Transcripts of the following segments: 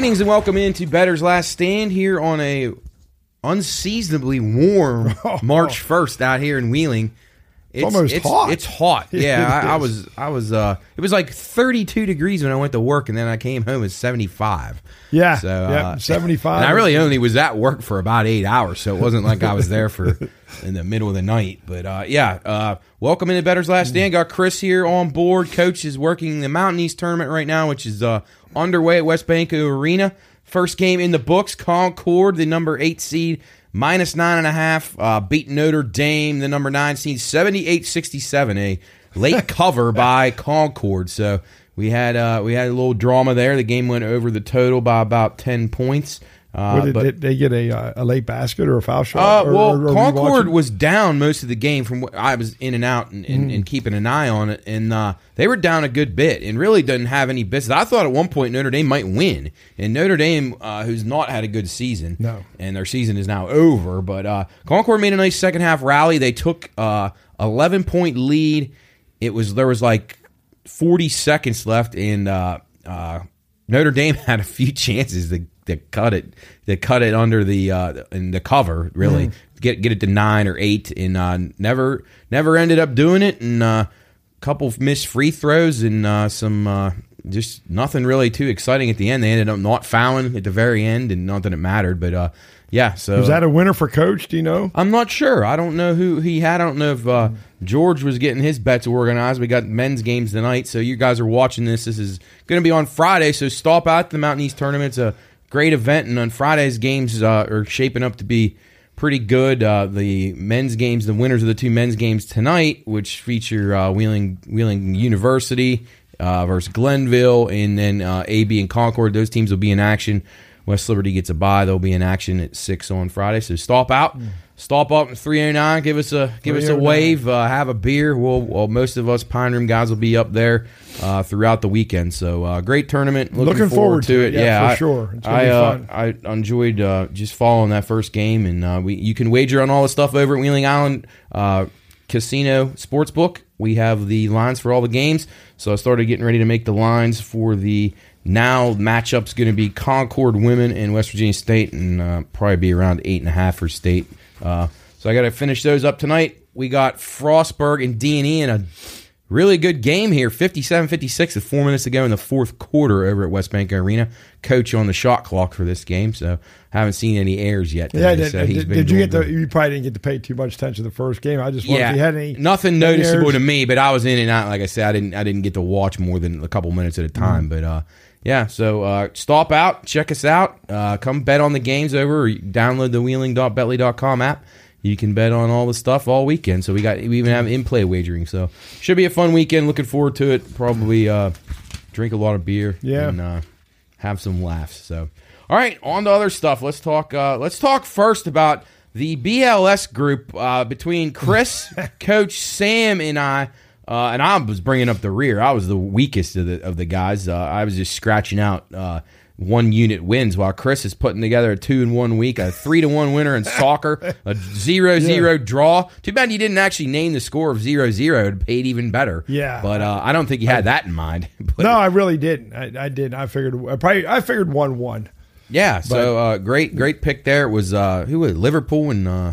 Greetings and welcome into Bettor's Last Stand here on a unseasonably warm March first out here in Wheeling. It's almost it's, hot. It's hot. Yeah, I, I was. I was. Uh, it was like 32 degrees when I went to work, and then I came home at 75. Yeah, So yeah, uh, 75. And I really only was at work for about eight hours, so it wasn't like I was there for in the middle of the night. But uh, yeah, uh, welcome into Bettor's Last Stand. Got Chris here on board. Coach is working the Mountain East tournament right now, which is uh, underway at WesBanco Arena. First game in the books. Concord, the number eight seed, minus nine and a half, uh, beat Notre Dame, the number nine seed, 78-67, a late cover by Concord. So we had uh, we had a little drama there. The game went over the total by about ten points. Uh, did, but did they get a, uh, a late basket or a foul uh, shot? Or- well, or- or Concord was down most of the game from what I was in and out and, and, Mm. and keeping an eye on it, and uh, they were down a good bit and really didn't have any business. I thought at one point Notre Dame might win, and Notre Dame, uh, who's not had a good season, No. and their season is now over. But uh, Concord made a nice second half rally. They took uh, eleven point lead. It was there was like forty seconds left, and uh, uh, Notre Dame had a few chances to, to cut it, to cut it under the uh, in the cover, really get get it to nine or eight, and uh, never never ended up doing it. And uh, a couple of missed free throws and uh, some uh, just nothing really too exciting at the end. They ended up not fouling at the very end, and not that it mattered, but uh, yeah. So Was that a winner for coach? Do you know? I'm not sure. I don't know who he had. I don't know if uh, George was getting his bets organized. We got men's games tonight, so you guys are watching this. This is going to be on Friday, so stop out to the Mountain East tournament. It's a great event, and on Friday's games uh, are shaping up to be pretty good. Uh, the men's games, the winners of the two men's games tonight, which feature uh, Wheeling Wheeling University uh, versus Glenville, and then uh, AB and Concord. Those teams will be in action. West Liberty gets a bye. They'll be in action at six on Friday. So stop out, stop up in three oh nine. Give us a give us a wave. Uh, have a beer. We'll, well, most of us Pine Room guys will be up there uh, throughout the weekend. So uh, great tournament. Looking, Looking forward to it. Yeah, for I- sure. It's gonna I be uh. I enjoyed uh, just following that first game, and uh, we you can wager on all the stuff over at Wheeling Island uh, Casino Sportsbook. We have the lines for all the games, so I started getting ready to make the lines for the now matchup's going to be Concord women and West Virginia State, and uh, probably be around eight and a half for State. Uh, so I got to finish those up tonight. We got Frostburg and D and E in a Really good game here, 57-56 with four minutes to go in the fourth quarter over at WesBanco Arena. Coach on the shot clock for this game, so haven't seen any errors yet. Yeah, did, so did, did you get the? You probably didn't get to pay too much attention to the first game. I just wondered Yeah, if you had any nothing any noticeable errors. to me, but I was in and out. Like I said, I didn't I didn't get to watch more than a couple minutes at a time. Mm-hmm. But uh, yeah, so uh, stop out, check us out, uh, come bet on the games over, or download the wheeling.betly.com app. You can bet on all the stuff all weekend. So we got we even have in play wagering. So should be a fun weekend. Looking forward to it. Probably uh, drink a lot of beer. Yeah. and uh, have some laughs. So, all right, on to other stuff. Let's talk. Uh, let's talk first about the BLS group uh, between Chris, Coach Sam, and I. Uh, and I was bringing up the rear. I was the weakest of the of the guys. Uh, I was just scratching out uh, one unit wins, while Chris is putting together a two in one week, a three to one winner in soccer, a zero zero draw. Too bad you didn't actually name the score of zero zero. It paid even better. Yeah. but uh, I don't think you had that in mind. But No, I really didn't. I, I did. I figured. I probably. I figured one one. Yeah, so uh, great, great pick there. It was uh, who was it? Liverpool and uh,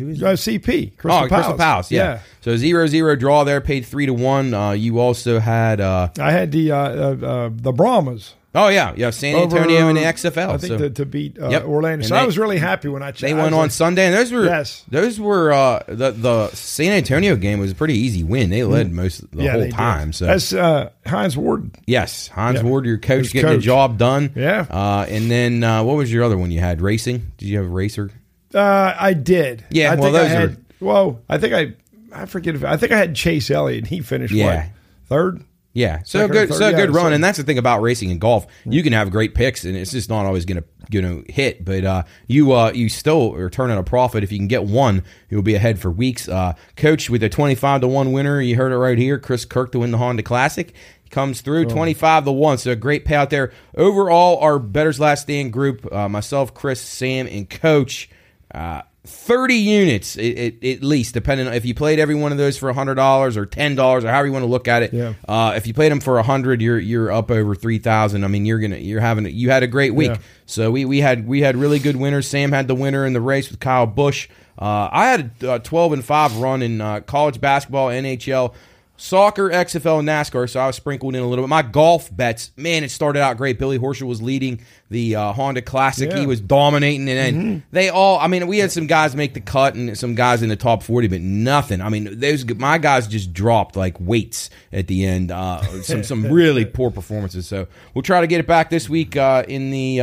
who was Uh, CP. Crystal oh Crystal Palace. Yeah. yeah. So zero zero draw there, paid three to one. Uh, you also had uh, I had the uh, uh, the Brahmas. oh yeah yeah San Antonio over- in the XFL. I think so to, to beat uh, Yep. Orlando. So they- I was really happy when I. they went on like, Sunday, and those were Yes. those were uh, the the San Antonio game was a pretty easy win. They led most the Mm. yeah, whole they did. time. So that's uh, Hines Ward. yes, Hines Yeah. Ward, your coach, His getting the job done. Yeah. uh, and then uh, what was your other one you had? Racing? Did you have a racer? Uh, I did. Yeah, I well, think I those had. are- Well, I think I. I forget if I think I had Chase Elliott. He finished Yeah. what third. Yeah, so Second good, so yeah, good run, so- and that's the thing about racing and golf. You can have great picks, and it's just not always gonna gonna hit. But uh, you uh, you still are turning a profit if you can get one. You'll be ahead for weeks. Uh, Coach with a twenty five to one winner. You heard it right here. Chris Kirk to win the Honda Classic comes through twenty five to one. So a great payout there. Overall, our betters last stand group, uh, myself, Chris, Sam, and Coach. Uh, 30 units it, it, at least, depending on if you played every one of those for $100 or $10 or however you want to look at it. Yeah. Uh, if you played them for 100, you're you're up over 3,000. I mean, you're going to you're having you had a great week. Yeah. So we, we had we had really good winners. Sam had the winner in the race with Kyle Busch. Uh, I had a uh, 12 and 5 run in uh, college basketball, NHL, soccer, XFL, and NASCAR. So I was sprinkled in a little bit. My golf bets, man, it started out great. Billy Horschel was leading the uh, Honda Classic. Yeah. He was dominating, and then they all. I mean, we had some guys make the cut and some guys in the top 40, but nothing. I mean, those my guys just dropped like weights at the end. Uh, some some really poor performances. So we'll try to get it back this week uh, in the.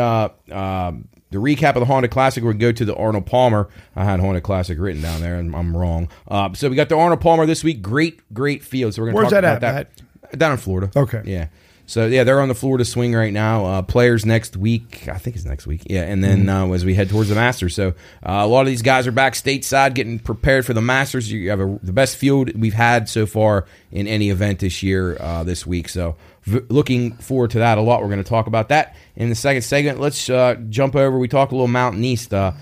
The recap of the Honda Classic, we go to the Arnold Palmer. I had Honda Classic written down there, and I'm wrong. Uh, so we got the Arnold Palmer this week. Great, great field. So we're going to talk that about at, that. Down in Florida. Okay. Yeah. So yeah, they're on the Florida swing right now. Uh, players next week, I think it's next week. Yeah, and then uh, as we head towards the Masters, so uh, a lot of these guys are back stateside getting prepared for the Masters. You have a, the best field we've had so far in any event this year uh, this week. So v- looking forward to that a lot. We're going to talk about that in the second segment. Let's uh, jump over. We talk a little Mountain East. How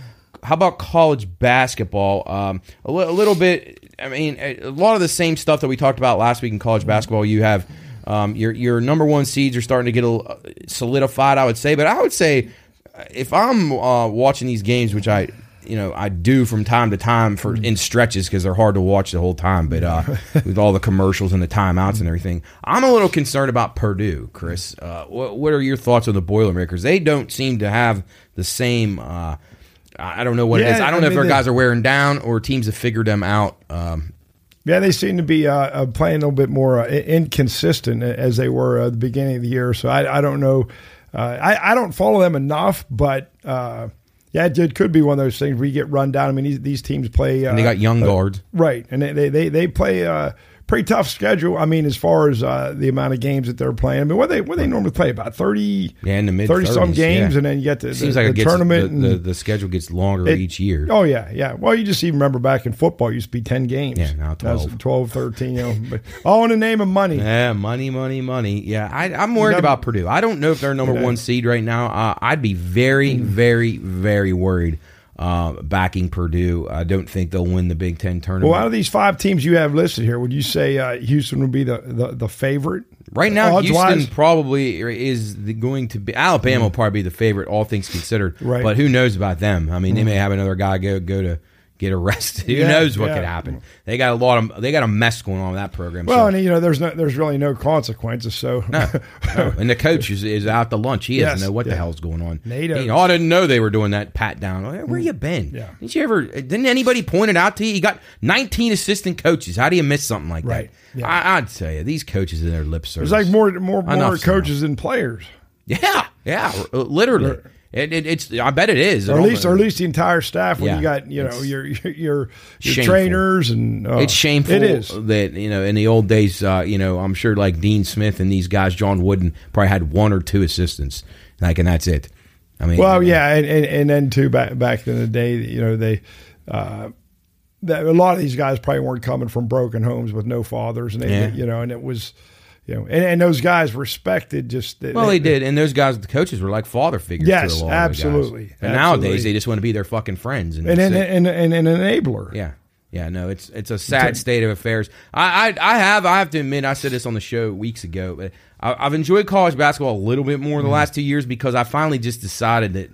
about college basketball? Um, a, li- a little bit. I mean, a, a lot of the same stuff that we talked about last week in college basketball. You have um, your your number one seeds are starting to get a, solidified. I would say, but I would say if I'm uh, watching these games, which I you know I do from time to time for in stretches because they're hard to watch the whole time. But uh, with all the commercials and the timeouts and everything, I'm a little concerned about Purdue. Chris, uh, what, what are your thoughts on the Boilermakers? They don't seem to have the same. Uh, I don't know what it Yeah, is. I don't I know if mean, their they- guys are wearing down or teams have figured them out. Um, Yeah, they seem to be uh, uh, playing a little bit more uh, inconsistent as they were at the beginning of the year. So I, I don't know. Uh, I, I don't follow them enough, but uh, yeah, it, could be one of those things where you get run down. I mean, these, these teams play. Uh, and they got young uh, guards. right, and they they they, they play uh, pretty tough schedule. I mean, as far as uh, the amount of games that they're playing. I mean, what they what they normally play about thirty. Yeah, in the mid 30 some games, yeah. and then you get the, the, like the gets tournament. the, the, and- the schedule gets longer It- each year. Oh yeah, yeah. Well, you just even remember back in football, it used to be ten games. Yeah, now That 12. 12, 13, You know, but all in the name of money. Yeah, money, money, money. Yeah, I, I'm worried about Purdue. I don't know if they're number one seed right now. Uh, I'd be very, very, very worried uh, backing Purdue. I don't think they'll win the Big Ten tournament. Well, out of these five teams you have listed here, would you say uh, Houston would be the, the, the favorite? right now, Houston wise? probably is the, going to be. Alabama will probably be the favorite, all things considered. Right. But who knows about them? I mean, they may have another guy go go to get arrested. Who Yeah, knows what yeah. could happen? They got a lot of they got a mess going on with that program. Well, so. and you know, there's no, there's really no consequences. So No. and the coach is, is out to lunch. He Yes, doesn't know what the yeah. hell's going on. Nate Oats. You oh, know, I didn't know they were doing that pat down. Where, where you been? Yeah. Didn't you ever? Didn't anybody point it out to you? You got 19 assistant coaches. How do you miss something like Right. that? Yeah. I, I'd tell you these coaches in their lip service. there's like more more more Enough's coaches than players, Yeah, yeah, literally. It, it, it's. I bet it is. or at least or at least the entire staff. When Yeah. you got you know your your your, trainers and uh, it's shameful It is. that you know in the old days. Uh, you know, I'm sure like Dean Smith and these guys, John Wooden, probably had one or two assistants, like, and that's it. I mean, Well, yeah, and, and, and then too back back in the day, you know, they uh, that a lot of these guys probably weren't coming from broken homes with no fathers, and they, Yeah. you know, and it was, you know, and, and those guys respected just. Well, they did, and those guys, the coaches, were like father figures. Yes, to a lot of guys. absolutely, And absolutely. nowadays, they just want to be their fucking friends. And, and and, and, and, and an enabler. yeah, yeah, no, it's it's a sad state of affairs. I, I I have I have to admit, I said this on the show weeks ago, but I, I've enjoyed college basketball a little bit more Mm-hmm. the last two years because I finally just decided that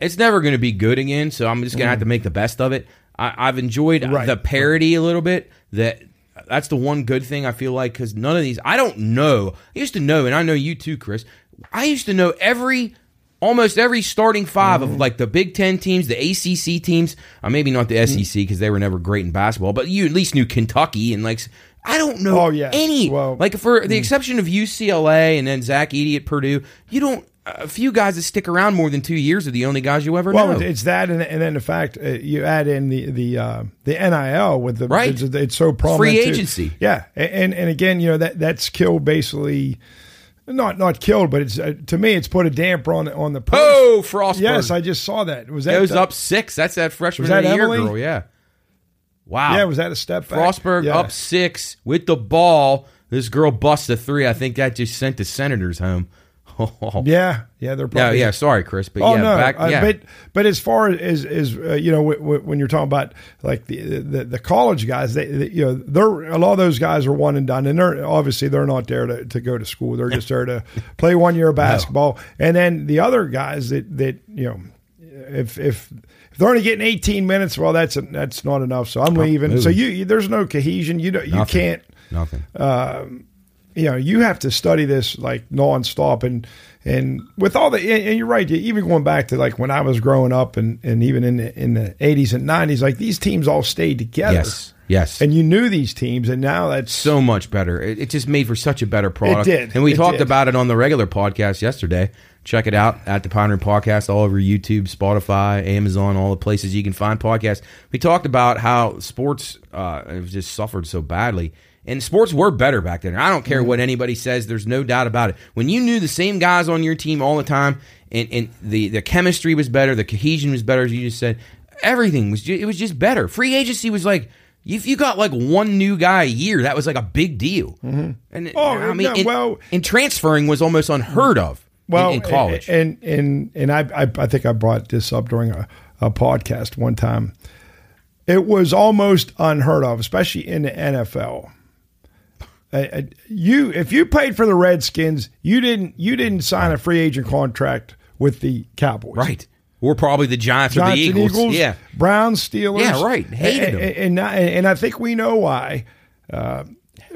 it's never going to be good again. So I'm just going to have to make the best of it. I, I've enjoyed Mm-hmm. Right. the parody a little bit. That that's the one good thing I feel like because none of these I don't know. I used to know, and I know you too, Chris. I used to know every. Almost every starting 5 Mm-hmm. of like the Big Ten teams, the ACC teams, uh, maybe not the Mm-hmm. SEC because they were never great in basketball, but you at least knew Kentucky and like I don't know Oh, yes. any Well, mm. like for the exception of UCLA and then Zach Edey at Purdue, you don't a few guys that stick around more than two years are the only guys you ever Well, know. it's that, and, and then the fact uh, you add in the the uh, the NIL with the Right. It's, it's so prominent. Free too. agency. yeah, and and again, you know that that's killed basically, not not killed, but it's uh, to me it's put a damper on the on the. oh, Frostburg yes, I just saw that. Was that goes the- up six. That's that freshman Was that of the year Emily? girl. Yeah. Wow. Yeah, was that a step back? Frostburg yeah. up six with the ball. This girl busts a three. I think that just sent the Senators home. Yeah, yeah, they're Yeah, probably. yeah. Sorry, Chris, but Oh yeah, no, back, uh, but but as far as as uh, you know, w- w- when you're talking about like the, the the college guys, they, they you know they're a lot of those guys are one and done, and they're obviously they're not there to, to go to school. They're just there to play one year of basketball, and then the other guys that that you know if if if they're only getting 18 minutes, well, that's that's not enough. So I'm leaving. So you, you there's no cohesion. You don't you Nothing. can't Nothing. You know, you have to study this like nonstop, and and with all the and you're right. Even going back to like when I was growing up, and and even in the in the 80s and 90s, like these teams all stayed together. yes, yes. and you knew these teams, and now that's so much better. It, it just made for such a better product. it did. And we It talked did. about it on the regular podcast yesterday. Check it out at the Pine Room Podcast all over YouTube, Spotify, Amazon, all the places you can find podcasts. We talked about how sports uh, have just suffered so badly. And sports were better back then. I don't care Mm-hmm. what anybody says. There's no doubt about it. When you knew the same guys on your team all the time, and, and the, the chemistry was better, the cohesion was better, as you just said, everything was ju- it was just better. Free agency was like if you got like one new guy a year, that was like a big deal. And Oh, I mean, yeah, well- and transferring was almost unheard of in- well in, college. and and and I, I I think I brought this up during a, a podcast one time. It was almost unheard of, especially in the NFL. Uh, you if you played for the Redskins, you didn't you didn't sign a free agent contract with the Cowboys, right. Or probably the Giants, or the Eagles. Eagles, Yeah. Browns, Steelers. Yeah, right. Hated and, them. and, and, and I think we know why. Uh,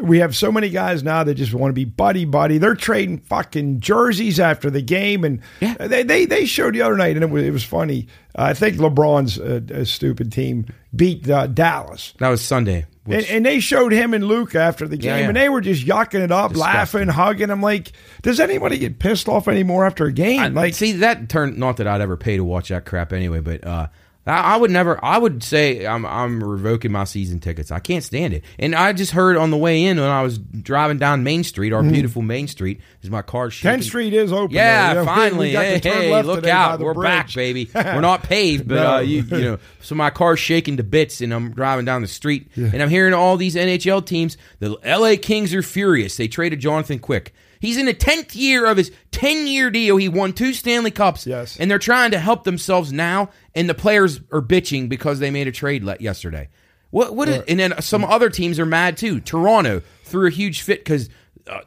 we have so many guys now that just want to be buddy buddy. They're trading fucking jerseys after the game, and Yeah. they, they they showed the other night, and it was, it was funny. I think LeBron's uh, a stupid team beat uh, Dallas. That was Sunday. And, and they showed him and Luke after the game, Yeah, yeah. and they were just yucking it up, Disgusting. laughing, hugging. I'm like, does anybody get pissed off anymore after a game? I- like, see that turned not that I'd ever pay to watch that crap anyway, but uh, I, I would never. I would say I'm I'm revoking my season tickets. I can't stand it. And I just heard on the way in when I was driving down Main Street, our beautiful Main Street, is my car shaking. 10th Street is open. Yeah, though. Finally. Hey, hey, look out. We're back, baby. We're not paved, but No. uh, you, you know, so my car's shaking to bits and I'm driving down the street and I'm hearing all these NHL teams. The LA Kings are furious. They traded Jonathan Quick. He's in the 10th year of his 10 year deal. He won two Stanley Cups. Yes. And they're trying to help themselves now, and the players are bitching because they made a trade yesterday. What, what is, and then some other teams are mad too. Toronto threw a huge fit because uh,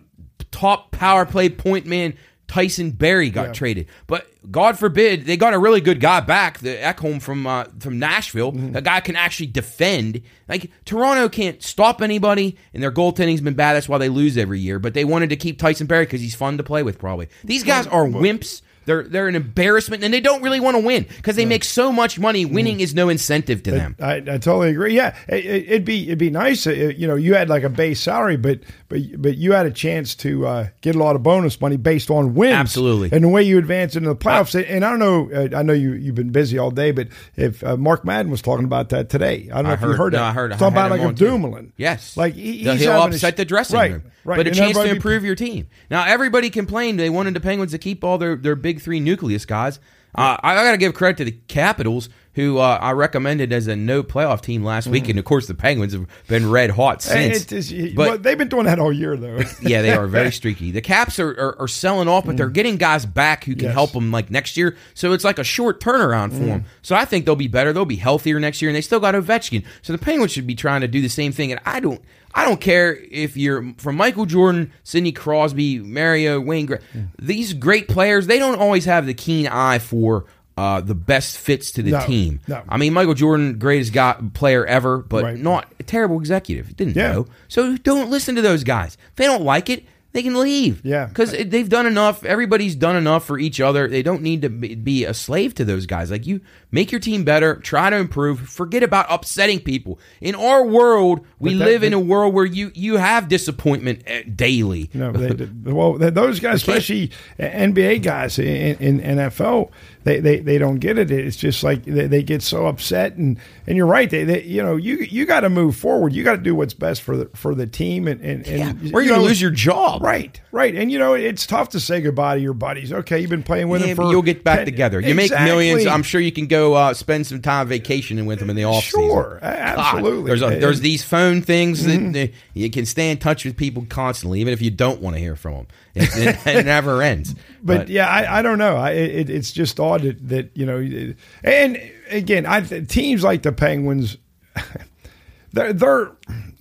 top power play point man Tyson Barrie got traded. But God forbid they got a really good guy back, the Ekholm from uh, from Nashville. Mm-hmm. A guy can actually defend. Like Toronto can't stop anybody, and their goaltending's been bad. That's why they lose every year. But they wanted to keep Tyson Barrie because he's fun to play with. Probably these guys are wimps. They're they're an embarrassment, and they don't really want to win because they make so much money. Winning is no incentive to them. I, I totally agree. Yeah, it, it- it'd be it'd be nice. uh, You know, you had like a base salary, but but but you had a chance to uh, get a lot of bonus money based on wins. Absolutely. and the way you advance into the playoffs. and I don't know. Uh, I know you you've been busy all day, but if uh, Mark Madden was talking about that today, I don't know I if you heard- heard no, that. I heard- I talking had about like a. Dumoulin. Yes, like he, He'll- he's he'll upset the dressing right, room, right. but a chance to improve your team. Now everybody complained they wanted the Penguins to keep all their, their big three nucleus guys. Uh, I, I got to give credit to the Capitals, who uh, I recommended as a no playoff team last week, mm. and of course the Penguins have been red hot since. But- well, they've been doing that all year, though. yeah, they are very streaky. The Caps are, are, are selling off, but they're mm. getting guys back who can Yes. help them like next year. So it's like a short turnaround for mm. them. So I think they'll be better. They'll be healthier next year, and they still got Ovechkin. So the Penguins should be trying to do the same thing. And I don't, I don't care if you're from Michael Jordan, Sidney Crosby, Mario, Wayne. Gra- These great players, they don't always have the keen eye for. Uh, the best fits to the No, team. no. I mean, Michael Jordan, greatest guy, player ever, but Right. not a terrible executive. Didn't Yeah. know. So don't listen to those guys. If they don't like it, they can leave. Yeah. because they've done enough. Everybody's done enough for each other. They don't need to be a slave to those guys. Like you, make your team better. Try to improve. Forget about upsetting people. In our world, we that- live in a world where you you have disappointment eh, daily. No, they- well, those guys, especially NBA guys in, in NFL, they, they, they don't get it. It's just like they, they get so upset, and, and you're right. They, they you know you you got to move forward. You got to do what's best for the for the team, and and, and Or you're you gonna lose your job. Right, right, and you know it's tough to say goodbye to your buddies. Okay, you've been playing with Yeah, them for you'll get back 10 together. You make millions. I'm sure you can go uh, spend some time vacationing with them in the off season. Sure, a- absolutely. there's a, there's these phone things Mm-hmm. that that you can stay in touch with people constantly, even if you don't want to hear from them. It, it, it never ends. But, yeah, I, I don't know. I, it, it's just odd that, that you know, and again, I teams like the Penguins, they're, they're.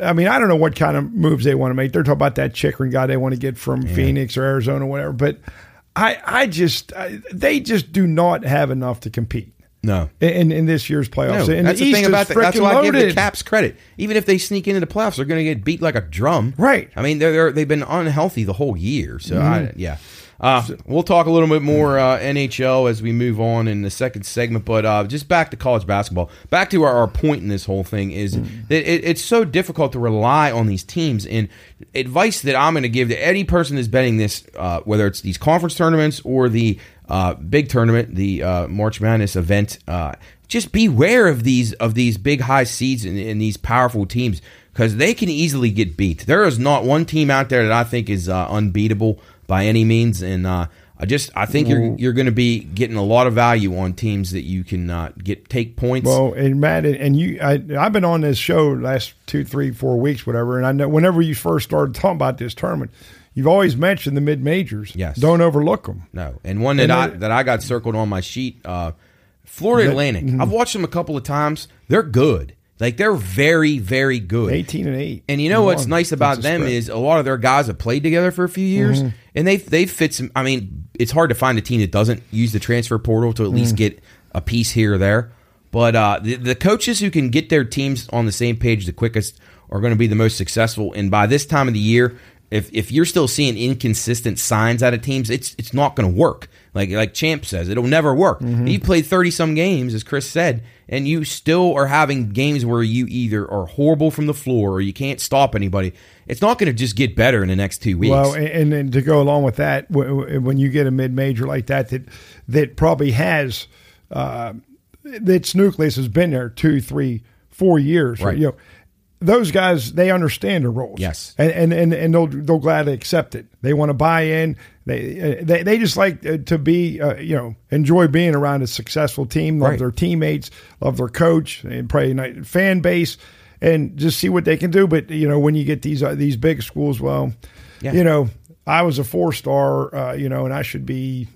I mean, I don't know what kind of moves they want to make. They're talking about that Chychrun guy they want to get from Phoenix or Arizona, or whatever. But I, I just, I, they just do not have enough to compete no. in in this year's playoffs. No, and that's the, East thing about that. That's why I give the. Caps credit. Even if they sneak into the playoffs, they're going to get beat like a drum. Right. I mean, they're, they're they've been unhealthy the whole year. So Mm-hmm. yeah. Uh, we'll talk a little bit more uh, NHL as we move on in the second segment, but uh, just back to college basketball. Back to our, our point in this whole thing is Mm-hmm. that it, it's so difficult to rely on these teams. And advice that I'm going to give to any person that's betting this, uh, whether it's these conference tournaments or the uh, big tournament, the uh, March Madness event, uh, just beware of these of these big high seeds and, and these powerful teams because they can easily get beat. There is not one team out there that I think is uh, unbeatable by any means, and uh, I just I think you're you're going to be getting a lot of value on teams that you can uh, get take points. Well, and Matt, and you, I, I've been on this show last two, three, four weeks, whatever. And I know whenever you first started talking about this tournament, you've always mentioned the mid majors. Yes. don't overlook them. No, and one that And I they- that I got circled on my sheet, uh, Florida Atlantic. mm-hmm. I've watched them a couple of times. They're good. Like they're very very good. Eighteen and eight. And you know what's One. nice about them spread. is a lot of their guys have played together for a few years, Mm-hmm. and they they fit some. I mean, it's hard to find a team that doesn't use the transfer portal to at Mm. least get a piece here or there. But uh, the, the coaches who can get their teams on the same page the quickest are going to be the most successful. And by this time of the year, if if you're still seeing inconsistent signs out of teams, it's it's not going to work. Like like Champ says, it'll never work. Mm-hmm. You played thirty some games, as Chris said, and you still are having games where you either are horrible from the floor or you can't stop anybody. It's not going to just get better in the next two weeks. Well, and, and then to go along with that, when you get a mid major like that, that that probably has uh, its nucleus has been there two, three, four years. Right. You know, those guys they understand the roles. Yes. and and and, and they'll they'll gladly accept it. They want to buy in. They they, they just like uh, to be uh, you know enjoy being around a successful team. Love Right. their teammates. Love their coach and probably fan base. And just see what they can do, but you know when you get these uh, these big schools, well, Yeah. you know I was a four star, uh, you know, and I should be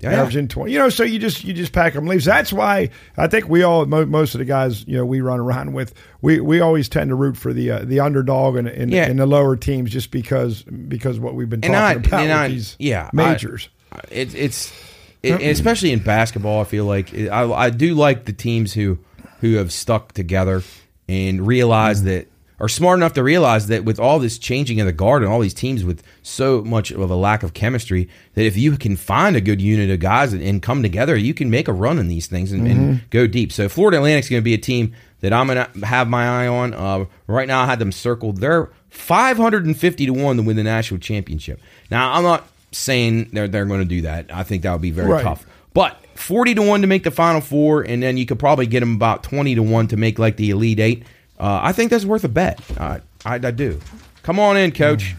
Yeah, averaging twenty. You know, so you just you just pack them leaves. That's why I think we all mo- most of the guys you know we run around with we, we always tend to root for the uh, the underdog and, and, Yeah. and the lower teams just because because what we've been talking I, about I, these yeah, majors. I, it, it's it, and especially in basketball. I feel like I, I do like the teams who who have stuck together and realize that are smart enough to realize that with all this changing in the guard and all these teams with so much of a lack of chemistry, that if you can find a good unit of guys and, and come together, you can make a run in these things and, and go deep. So Florida Atlantic's going to be a team that I'm going to have my eye on. Uh, right now, I had them circled. They're 550 to one to win the national championship. Now, I'm not saying they're they're going to do that. I think that would be very Right. tough. But 40 to 1 to make the final four, and then you could probably get them about 20 to 1 to make like the Elite Eight. Uh, I think that's worth a bet. Uh, I, I do. Come on in, coach.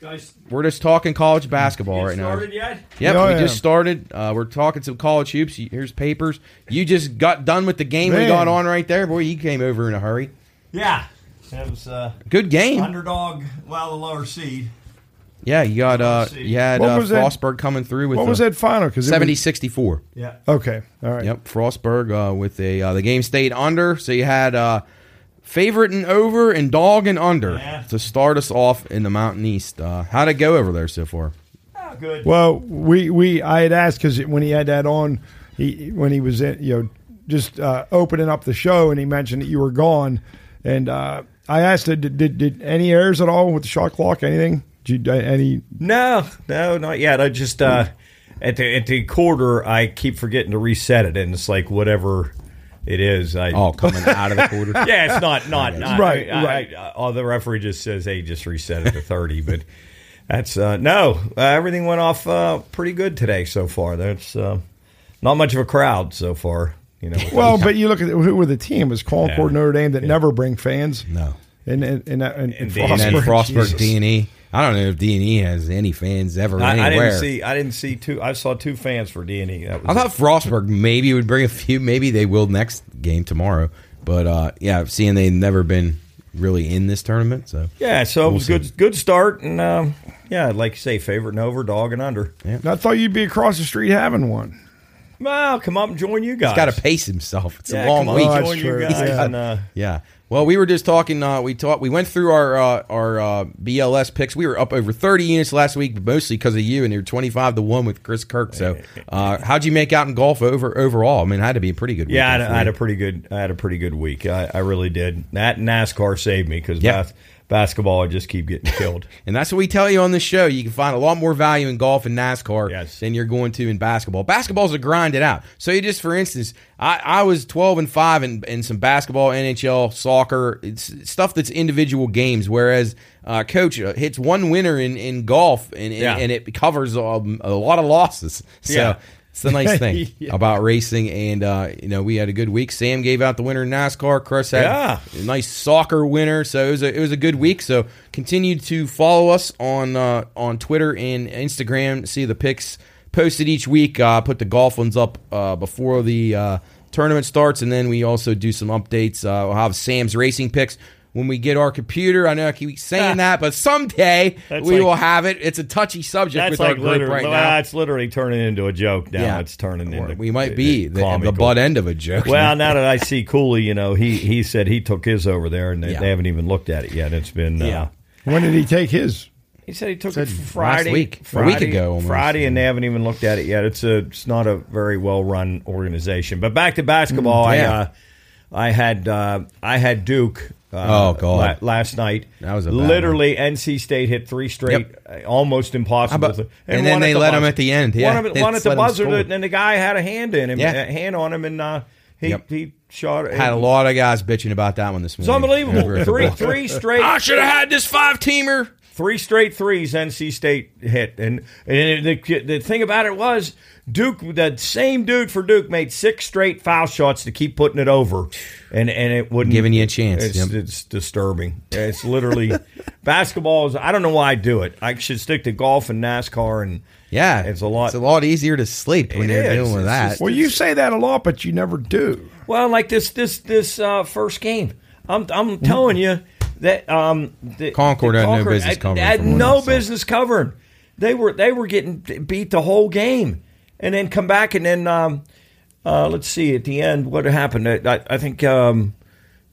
Guys, We're just talking college basketball get right now. started yet? Yep, Oh, we yeah. just started. Uh, we're talking some college hoops. Here's papers. You just got done with the game we Man. got on right there. Boy, you came over in a hurry. Yeah. it was uh, Good game. underdog, well, the lower seed. Yeah, you got uh, you had What uh, was that? Frostburg coming through with What was that final? Because 70-64. Yeah. Okay, all right. Yep, Frostburg uh, with a uh, the game stayed under, so you had uh, favorite and over and dog and under Yeah. to start us off in the Mountain East. Uh, how'd it go over there so far? Oh, good. Well, we we I had asked because when he had that on, he when he was in, you know just uh, opening up the show, and he mentioned that you were gone, and uh, I asked, did, did did any errors at all with the shot clock? Anything? Did you, uh, any? No, no, not yet. I just uh, at the at the quarter, I keep forgetting to reset it, and it's like whatever it is. I Oh, coming out of the quarter. yeah, it's not not, not Right, I, right. I, I, oh, the referee just says, "Hey, just reset it to 30. But that's uh, no. Uh, everything went off uh, pretty good today so far. That's uh, not much of a crowd so far. You know. Well, but you look at who were the team? It was Concord Yeah. Notre Dame that never bring fans, No. and and and, and, and And And then Frostburg, Frostberg Jesus. D and E. I don't know if D and E has any fans ever I, I didn't see. I didn't see two. I saw two fans for D and E. That I thought Frostburg maybe would bring a few. Maybe they will next game tomorrow. But uh, yeah, seeing they've never been really in this tournament, so yeah. So it We'll was see. good. Good start, and um, yeah, I'd like you say favorite and over, dog and under. And I thought you'd be across the street having one. Well, come up and join you guys. he's got to pace himself. It's yeah, a long come on, week. That's join you true. guys. Yeah. And, uh, Yeah. Well, we were just talking. Uh, we talked. We went through our uh, our uh, BLS picks. We were up over thirty units last week, but mostly because of you, and you're twenty five to one with Chris Kirk. So, uh, how'd you make out in golf over overall? I mean, it had to be a pretty good. Week yeah, I had, I had a pretty good. I had a pretty good week. I, I really did. That NASCAR saved me because Yeah. Basketball, I just keep getting killed. and that's what we tell you on this show. You can find a lot more value in golf and NASCAR Yes. than you're going to in basketball. Basketball's a grind it out. So, you just for instance, I, I was twelve and five in, in some basketball, NHL, soccer, it's stuff that's individual games. Whereas uh, coach uh, hits one winner in, in golf, and, and, Yeah. and it covers um, a lot of losses. So. Yeah. It's the nice thing Yeah. about racing, and uh, you know we had a good week. Sam gave out the winner in NASCAR. Chris had Yeah. a nice soccer winner, so it was a, it was a good week. So continue to follow us on uh, on Twitter and Instagram. See the picks posted each week. Uh, put the golf ones up uh, before the uh, tournament starts, and then we also do some updates. Uh, we'll have Sam's racing picks. When we get our computer, I know I keep saying that, but someday That's we like- will have it. It's a touchy subject That's with like our group right well, now. It's literally turning into a joke now. Yeah. It's turning Or into. we might be the, the butt end of a joke. Well, now that I see Cooley, you know, he he said he took his over there, and they, Yeah. they haven't even looked at it yet. It's been. Yeah. Uh, When did he take his? he said he took Said it last Friday, week. A week ago almost. Friday, and they haven't even looked at it yet. It's a it's not a very well run organization. But back to basketball, Mm, yeah. I uh, I had uh, I had Duke. Uh, Oh, God. la- last night, That was literally NC State hit three straight, uh, almost impossible. About- to- and then they the let him at the end, yeah. one, one at the buzzer, and the guy had a hand in him, Yeah. hand on him, and uh, he Yep. he shot. had a lot of guys bitching about that one this morning. Over unbelievable. Three three straight. I should have had this five teamer. three straight threes NC State hit. And, and the, the thing about it was Duke, that same dude for Duke, made six straight foul shots to keep putting it over, and and it wouldn't Giving you a chance, It's, yep. it's disturbing. It's literally basketball is. I don't know why I do it. I should stick to golf and NASCAR and Yeah, It's a lot- It's a lot easier to sleep when you're is. dealing with It's that. just- Well, you say that a lot, but you never do. Well, like this this this uh, first game, I'm I'm telling you that um, the, Concord the had no business had- covering Had no business covering. They were they were getting beat the whole game, and then come back and then um, uh, let's see at the end what happened. I, I, I think um,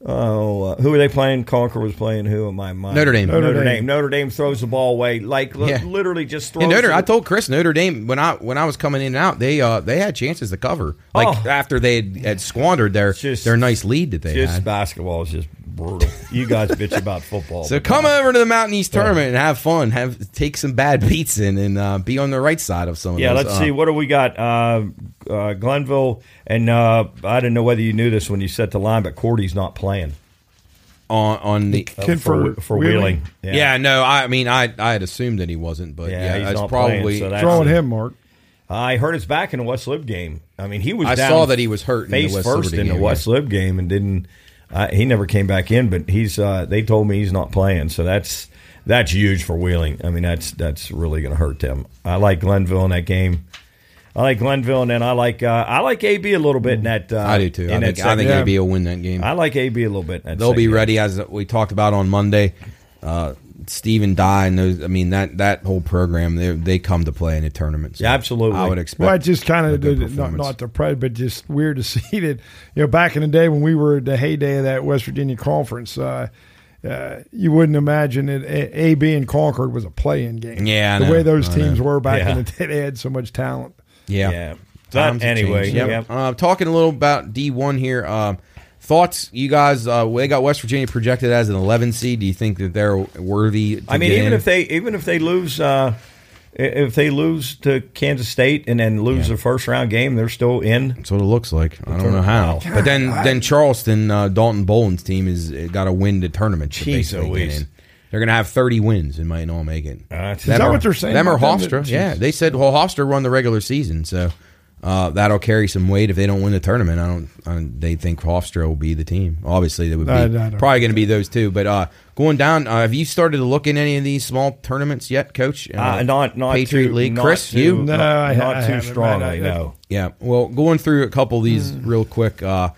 oh uh, who were they playing? Concord was playing who? Am I mind? Notre Dame. Notre, Notre Dame. Dame. Notre Dame throws the ball away like li- Yeah. literally just throws. And Notre, it- I told Chris Notre Dame when I when I was coming in and out, they uh they had chances to cover. Like Oh. after they had, had squandered their Just- their nice lead that they just had. basketball is just brutal. You guys bitch about football. So but come over to the Mountain East tournament and have fun. Have take some bad beats in and uh, be on the right side of some of Yeah, those. let's uh, see. What do we got? Uh, uh, Glenville, and uh, I didn't know whether you knew this when you set the line, but Cordy's not playing on on the. uh, Kid for, for for Wheeling? Wheeling. Yeah. no, I mean I I had assumed that he wasn't, but Yeah, yeah, he's that's not probably. playing, so that's- Throwing him, Mark. I heard it's back in the West Lib game. I mean, he was. I down saw that he was hurt in the face West first Liberty in the West Lib game and didn't. Uh, he never came back in, but he's. Uh, they told me he's not playing, so that's that's huge for Wheeling. I mean, that's that's really going to hurt them. I like Glenville in that game. I like Glenville, and then I like uh, I like AB a little bit in that. Uh, I do too. I think, I think AB will win that game. I like AB a little bit. They'll be second. ready as we talked about on Monday. Uh, Stephen Dye and those. I mean that that whole program they they come to play in a tournament. So Yeah, absolutely. I would expect. Well, it's just kind of good not, performance. not to pride, but just weird to see that. You know, back in the day when we were the heyday of that West Virginia conference, uh, uh, you wouldn't imagine that A- AB and Concord was a play-in game. Yeah, I the know. way those I teams know. were back Yeah. in the day, they had so much talent. yeah. Yeah. But have anyway, changed. Yep. yep. Uh, talking a little about D one here. Um, thoughts, you guys? Uh, they got West Virginia projected as an 11 seed. Do you think that they're worthy? To I mean, even in? if they even if they lose, uh, if they lose to Kansas State and then lose Yeah. the first round game, they're still in. That's what it looks like. I don't know how. But then, then Charleston, uh, Dalton Bolon's team is got to win the tournament. to Jeez basically get Louise. in. They're going to have 30 wins and might not make it. Uh, Is that or- what they're saying Them or about them? Hofstra. Yeah, they said well, Hofstra run the regular season, so uh, that'll carry some weight if they don't win the tournament. I don't. I don't they think Hofstra will be the team. Obviously, they would be I- I probably going to be those two. But uh, going down, uh, have you started to look in any of these small tournaments yet, Coach? Uh, not not Patriot too, League. not Chris, too, you? No, not, I- not I too haven't, strongly. I- no. Yeah. Well, going through a couple of these Hmm. real quick. Uh,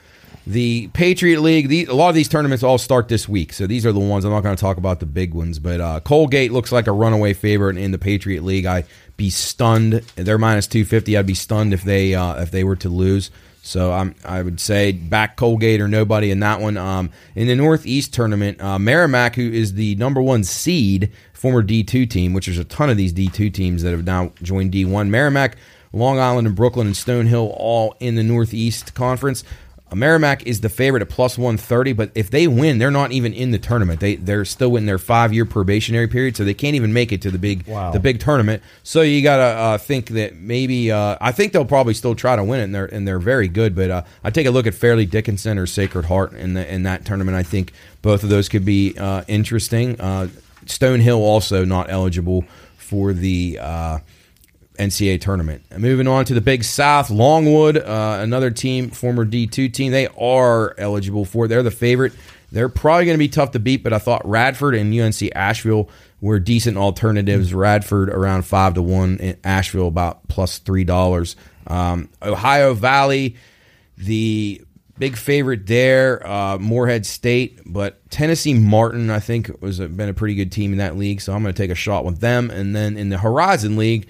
the Patriot League, the, a lot of these tournaments all start this week. So these are the ones I'm not going to talk about the big ones, but uh, Colgate looks like a runaway favorite in the Patriot League. I'd be stunned. They're minus 250. I'd be stunned if they uh, if they were to lose. So I'm, I would say back Colgate or nobody in that one. Um, in the Northeast tournament, uh, Merrimack, who is the number one seed, former D2 team, which there's a ton of these D2 teams that have now joined D1. Merrimack, Long Island, and Brooklyn and Stonehill all in the Northeast Conference. Uh, Merrimack is the favorite at plus 130, but if they win, they're not even in the tournament. They they're still in their five year probationary period, so they can't even make it to the big Wow. the big tournament. So you gotta uh, think that maybe uh, I think they'll probably still try to win it, and they're and they're very good. But uh, I take a look at Fairleigh Dickinson or Sacred Heart in the in that tournament. I think both of those could be uh, interesting. Uh, Stonehill also not eligible for the. NCAA tournament. And moving on to the Big South, Longwood, uh, another team, former D2 team, they are eligible for. it. They're the favorite. They're probably going to be tough to beat, but I thought Radford and UNC Asheville were decent alternatives. Radford around five to one, and Asheville about plus three dollars. Um, Ohio Valley, the big favorite there, uh, Morehead State, but Tennessee Martin, I think, was been a pretty good team in that league, so I'm going to take a shot with them. And then in the Horizon League,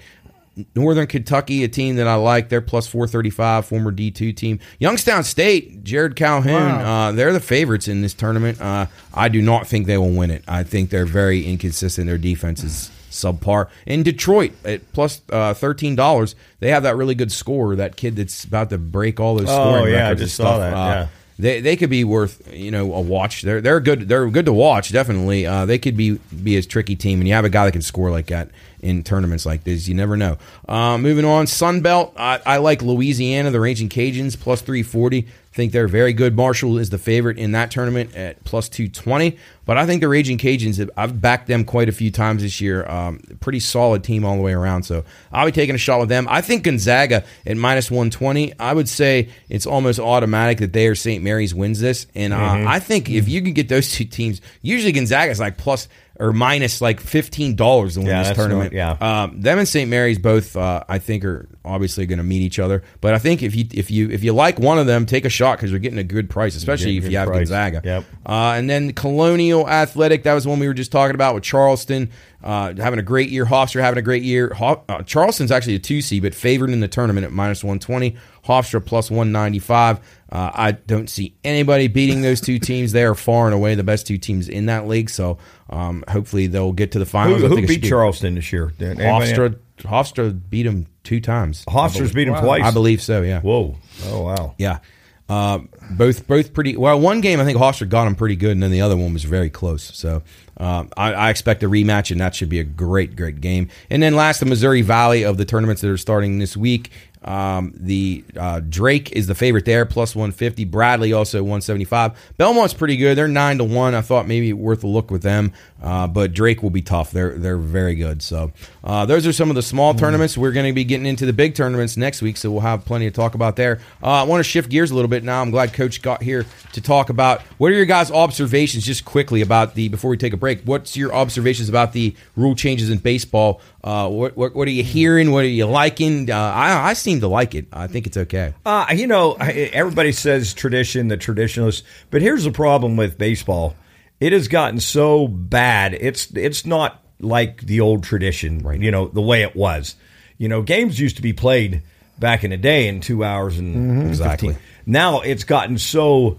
Northern Kentucky, a team that I like, they're plus 435, former D2 team. Youngstown State, Jerrod Calhoun, Wow. uh, they're the favorites in this tournament. Uh, I do not think they will win it. I think they're very inconsistent. Their defense is subpar. In Detroit, at plus uh, $13, they have that really good scorer, that kid that's about to break all those Oh, scoring yeah, I records and just saw stuff. that, Uh, yeah. they, they could be worth you know a watch. They're they're good. They're good to watch. Definitely, uh, they could be be a tricky team. And you have a guy that can score like that in tournaments like this. You never know. Uh, moving on, Sun Belt. I, I like Louisiana, the Raging Cajuns, plus three forty. Think they're very good. Marshall is the favorite in that tournament at plus two twenty. But I think the Raging Cajuns. I've backed them quite a few times this year. Um, pretty solid team all the way around. So I'll be taking a shot with them. I think Gonzaga at minus one twenty. I would say it's almost automatic that they or St. Mary's wins this. And uh, Mm-hmm. I think if you can get those two teams, usually Gonzaga is like plus or minus like fifteen dollars to win Yeah, this tournament. not- yeah. Um, them and St. Mary's both, uh, I think, are obviously going to meet each other. But I think if you if you if you like one of them, take a shot because you're getting a good price, especially if you have price. Gonzaga. Yep. Uh, and then Colonial Athletic, that was one we were just talking about with Charleston uh, having a great year. Hofstra having a great year. Ho- uh, Charleston's actually a two seed, but favored in the tournament at minus one twenty. Hofstra plus one ninety five. Uh, I don't see anybody beating those two teams. They are far and away the best two teams in that league. So um, hopefully they'll get to the Who, finals. I who think beat Charleston this year? Hofstra, Hofstra beat them two times. Hofstra's beat him Wow. twice. I believe so. Yeah. Whoa! Oh wow! Yeah. Uh, both both pretty well. One game I think Hofstra got them pretty good, and then the other one was very close. So uh, I, I expect a rematch, and that should be a great great game. And then last, the Missouri Valley of the tournaments that are starting this week. Um, the uh, Drake is the favorite there, plus 150. Bradley also 175. Belmont's pretty good. They're nine to one. I thought maybe worth a look with them, uh, but Drake will be tough. They're they're very good. So uh, those are some of the small tournaments. We're going to be getting into the big tournaments next week, so we'll have plenty to talk about there. Uh, I want to shift gears a little bit now. I'm glad Coach got here to talk about what are your guys' observations, just quickly about the before we take a break. What's your observations about the rule changes in baseball? Uh, what, what what are you hearing? What are you liking? Uh, I I seem to like it. I think it's okay. Uh, you know, everybody says tradition, the traditionalists, but here's the problem with baseball: it has gotten so bad. It's it's not like the old tradition, you know, the way it was. You know, games used to be played back in the day in two hours and Exactly. 15. Now it's gotten so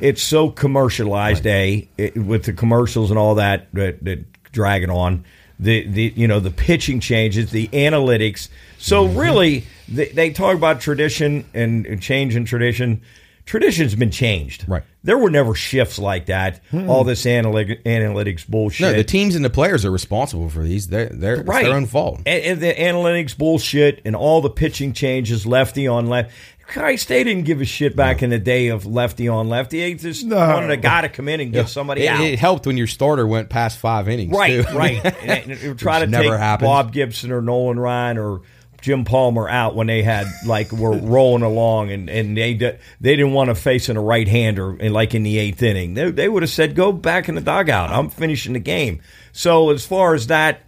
it's so commercialized, a it, with the commercials and all that that, that drag it on. The the you know the pitching changes, the analytics. So Mm-hmm. really, they, they talk about tradition and, and change in tradition. Tradition's been changed. Right. There were never shifts like that. Hmm. All this analytic, analytics bullshit. No, the teams and the players are responsible for these. They're they're right. their own fault. And, and the analytics bullshit and all the pitching changes, lefty on left. Christ, they didn't give a shit back in the day of lefty on lefty. They just No. wanted a guy to come in and get somebody It, out. it helped when your starter went past five innings. right, too. right. And, and try to never take happened. Bob Gibson or Nolan Ryan or Jim Palmer out when they had like were rolling along and, and they di- they didn't want to face in a right hander like in the eighth inning. They, they would have said, "Go back in the dugout. I'm finishing the game." So as far as that,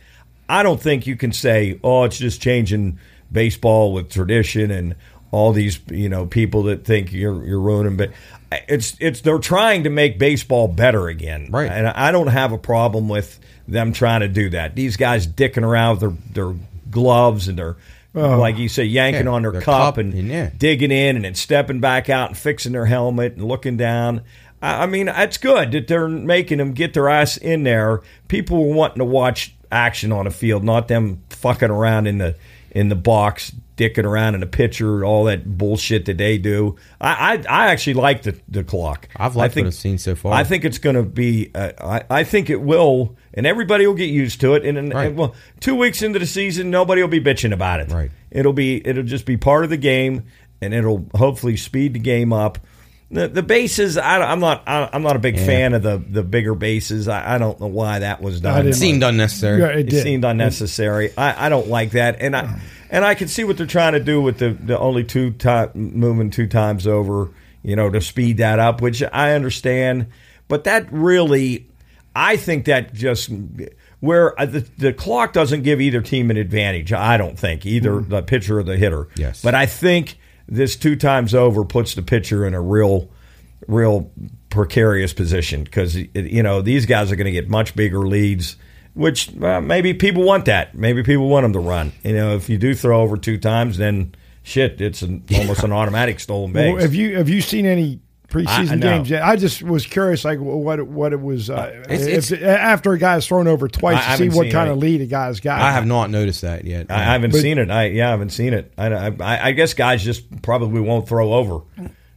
I don't think you can say, "Oh, it's just changing baseball with tradition and all these you know people that think you're you're ruining." But it's it's they're trying to make baseball better again, Right. And I don't have a problem with them trying to do that. These guys dicking around with their their gloves and their Oh. like you say, yanking Yeah, on their, their cup, cup and yeah. digging in and then stepping back out and fixing their helmet and looking down. I I mean, it's good that they're making them get their ass in there. People were wanting to watch action on a field, not them fucking around in the in the box, dicking around in the pitcher, all that bullshit that they do. I I, I actually like the the clock. I've I liked think, what I've seen so far. I think it's going to be. Uh, I, I think it will, and everybody will get used to it. And, and, Right. and, well, two weeks into the season, nobody will be bitching about it. Right. It'll be. It'll just be part of the game, and it'll hopefully speed the game up. The, the bases, I, I'm not. I, I'm not a big fan of the the bigger bases. I, I don't know why that was done. It seemed unnecessary. Yeah, it It seemed unnecessary. I, I don't like that, and I and I can see what they're trying to do with the, the only two time moving two times over, you know, to speed that up, which I understand. But that really, I think that just where uh, the, the clock doesn't give either team an advantage. I don't think either the pitcher or the hitter. Yes. but I think this two times over puts the pitcher in a real real precarious position. Because you know these guys are going to get much bigger leads which uh, maybe people want that. Maybe people want them to run. You know if you do throw over two times then shit it's an, almost an automatic stolen base. Well, have you have you seen any preseason I- no. games yet? I just was curious, like what what it was uh, It's- if, after a guy's thrown over twice I to see what seen kind of lead a guy's got. I have not noticed that yet. I, I haven't But- seen it. I yeah, I haven't seen it. I, I, I guess guys just probably won't throw over.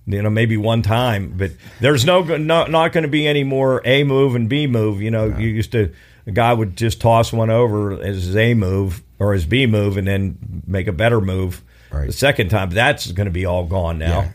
You know, maybe one time, but there's no, no not going to be any more A move and B move. You know, you used to a guy would just toss one over as his A move or his B move, and then make a better move Right. the second time. That's going to be all gone now. Yeah.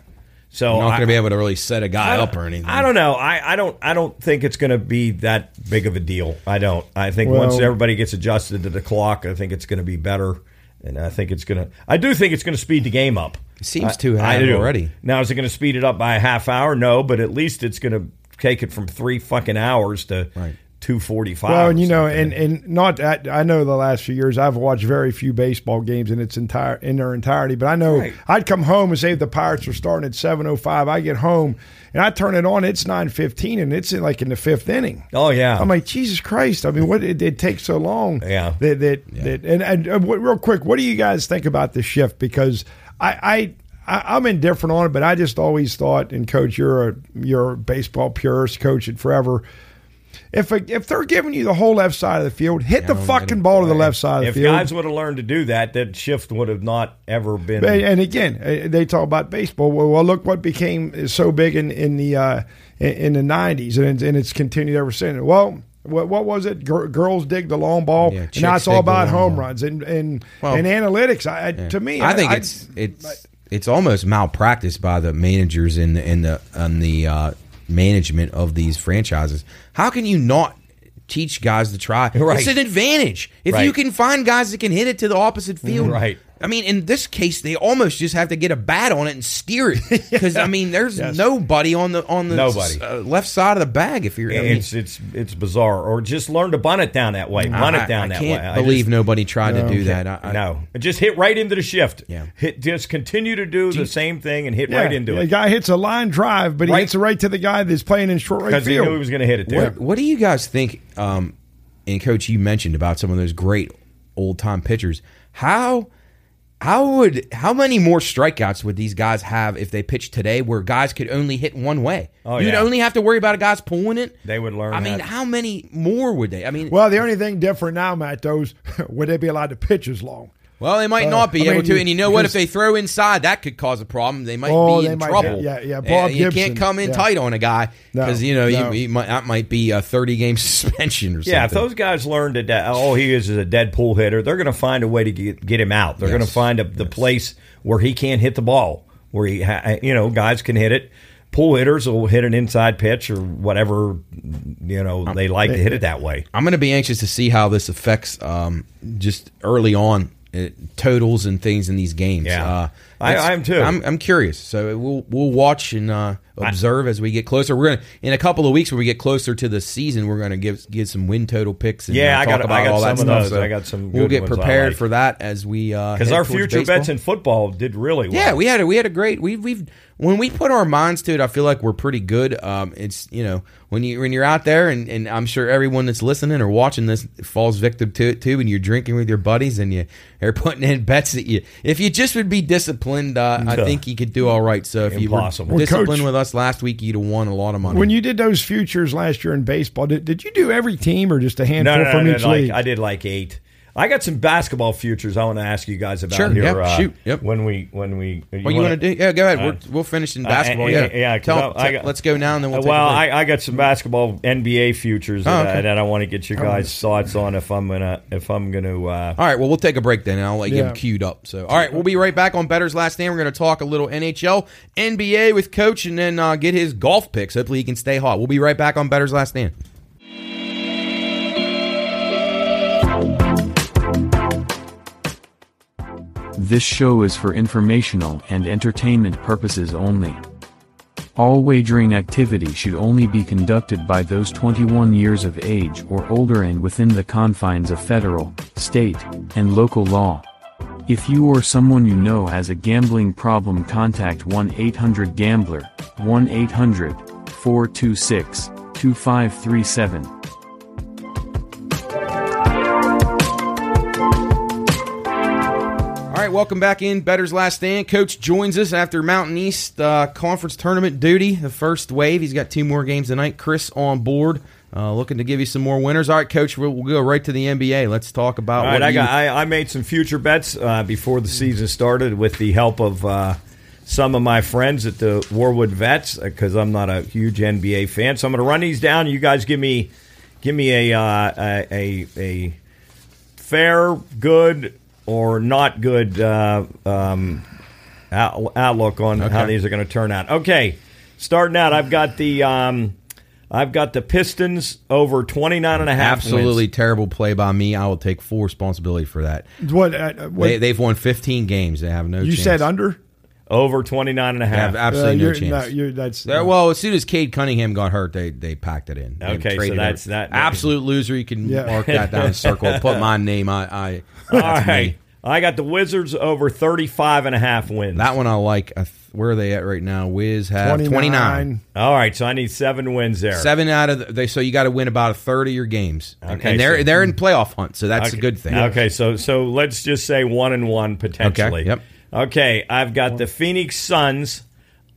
So You're not going to be able to really set a guy I up or anything. I don't know. I, I don't. I don't think it's going to be that big of a deal. I don't. I think Well- once everybody gets adjusted to the clock, I think it's going to be better, and I think it's going to. I do think it's going to speed the game up. It seems I- to have already. Now, is it going to speed it up by a half hour? No, but at least it's going to take it from three fucking hours to Right. Two forty five. Well, and you know, and and not that I know the last few years I've watched very few baseball games in its entire in their entirety. But I know Right. I'd come home and say if the Pirates are starting at seven oh five. I get home and I turn it on. It's nine fifteen, and it's in, like in the fifth inning. oh yeah, I'm like Jesus Christ! I mean, what it, it takes so long? Yeah. That that, that and, and uh, what, real quick, what do you guys think about the shift? Because I. I I, I'm indifferent on it, but I just always thought, and coach, you're a you're a baseball purist, coach it forever. If a, if they're giving you the whole left side of the field, hit the fucking get it. ball to the left side of if the field. If guys would have learned to do that, that shift would have not ever been. And and again, uh, they talk about baseball. Well, well look what became so big in in the uh, in in the '90s, and it's, and it's continued ever since. Well, what, what was it? Gir- girls dig the long ball, Yeah, and now chicks it's all about home ball. runs and and Well, and analytics. I, I- to me, I think it's it's it's almost malpractice by the managers in the in the on the uh, management of these franchises. How can you not teach guys to try? Right. It's an advantage if you can find guys that can hit it to the opposite field. Right. I mean, in this case, they almost just have to get a bat on it and steer it because I mean, there's Yes. nobody on the on the Nobody. uh, left side of the bag. If you're, I mean, it's it's it's bizarre. Or just learn to bunt it down that way. Bunt I, it down I that can't way. I believe just- nobody tried to do that. I, I, no, just hit right into the shift. Yeah. hit just continue to do the same thing and hit yeah, right into The it The guy hits a line drive, but he Right. hits it right to the guy that's playing in short right field. because he knew he was going to hit it there. What, what do you guys think? Um, and coach, you mentioned about some of those great old time pitchers. How how would how many more strikeouts would these guys have if they pitched today, where guys could only hit one way? Oh, You'd yeah. only have to worry about a guy's pulling it. They would learn I mean, that. how many more would they? I mean, well, the only thing different now, Matt, those would they be allowed to pitch as long? Well, they might Uh, not be I mean, able to, and you know what? If they throw inside, that could cause a problem. They might Oh, be they in might trouble. hit- yeah, yeah, Uh, Bob you Gibson, can't come in yeah. tight on a guy No, because you know no. you, you might, that might be a thirty game suspension or something. Yeah, if those guys learn to, that all he is is a dead pull hitter, they're going to find a way to get, get him out. They're Yes. going to find a, the place where he can't hit the ball, where he, ha, you know, guys can hit it. Pull hitters will hit an inside pitch or whatever, you know, they like to hit it that way. I'm going to be anxious to see how this affects um, just early on totals and things in these games. Yeah. uh, I, am too. I'm, I'm curious, so we'll we'll watch and uh, observe as we get closer. We're gonna in a couple of weeks when we get closer to the season, we're gonna give give some win total picks. And, Yeah, uh, I got- about I got all that some of stuff. those. So I got some We'll get prepared like. for that as we uh, Because head our future baseball. bets in football did really well. Yeah, we had a we had a great we we've when we put our minds to it, I feel like we're pretty good. Um, it's you know when you when you're out there and, and I'm sure everyone that's listening or watching this falls victim to it too. And you're drinking with your buddies and you are putting in bets that you if you just would be disciplined, uh, I think you could do all right. So if Impossible. you were Well, disciplined Coach- with us last week, you'd have won a lot of money. When you did those futures last year in baseball, did, did you do every team or just a handful No, no, no, from no, each like, league? I did like eight. I got some basketball futures I want to ask you guys about Sure, here. yep, uh, shoot, yep. When we when we what you want to do? Yeah, go ahead. Uh, We're, we'll finish in uh, basketball. yeah, yeah, yeah, 'cause Tell- I- I got- let's go now and then we'll. Uh, take well, a break. I, I got some basketball NBA futures that, Oh, okay. I, that I want to get your guys' thoughts on if I'm gonna if I'm gonna. Uh, All right, well, we'll take a break then, and I'll let you get Yeah. them queued up. So, all right, we'll be right back on Bettor's Last Stand. We're going to talk a little NHL, NBA with Coach, and then uh, get his golf picks. Hopefully, he can stay hot. We'll be right back on Bettor's Last Stand. This show is for informational and entertainment purposes only. All wagering activity should only be conducted by those 21 years of age or older and within the confines of federal, state, and local law. If you or someone you know has a gambling problem, contact 1 800 welcome back in Bettor's Last Stand. Coach joins us after Mountain East uh, Conference Tournament duty, the first wave. He's got two more games tonight. Chris on board, uh, looking to give you some more winners. All right, Coach, we'll, we'll go right to the NBA. Let's talk about all right, what I you- got I, I made some future bets uh, before the season started with the help of uh, some of my friends at the Warwood Vets because I'm not a huge NBA fan. So I'm going to run these down. You guys give me give me a uh, a, a a fair, good, or not good uh, um, out, outlook on how these are going to turn out. Okay, starting out, I've got the um, I've got the Pistons over 29 and a half Absolutely wins. terrible play by me. I will take full responsibility for that. what, uh, what They, they've won 15 games. They have no you chance. said under? Over 29 and a They have half. absolutely uh, no you're, chance. you're, that's There- well, as soon as Cade Cunningham got hurt, they they packed it in. They Okay, so traded that's- that- absolute loser. You can Yeah. mark that down, circle, put my name. I, I All that's right. me. I got the Wizards over 35 and a half wins. That one I like. I th- Where are they at right now? Wiz have 29. 29. All right, so I need seven wins there. Seven out of the, they. So you got to win about a third of your games, And- Okay, and they're so- they're in playoff hunt, so that's okay. a good thing. Okay, so so let's just say one and one potentially. Okay, yep. Okay, I've got the Phoenix Suns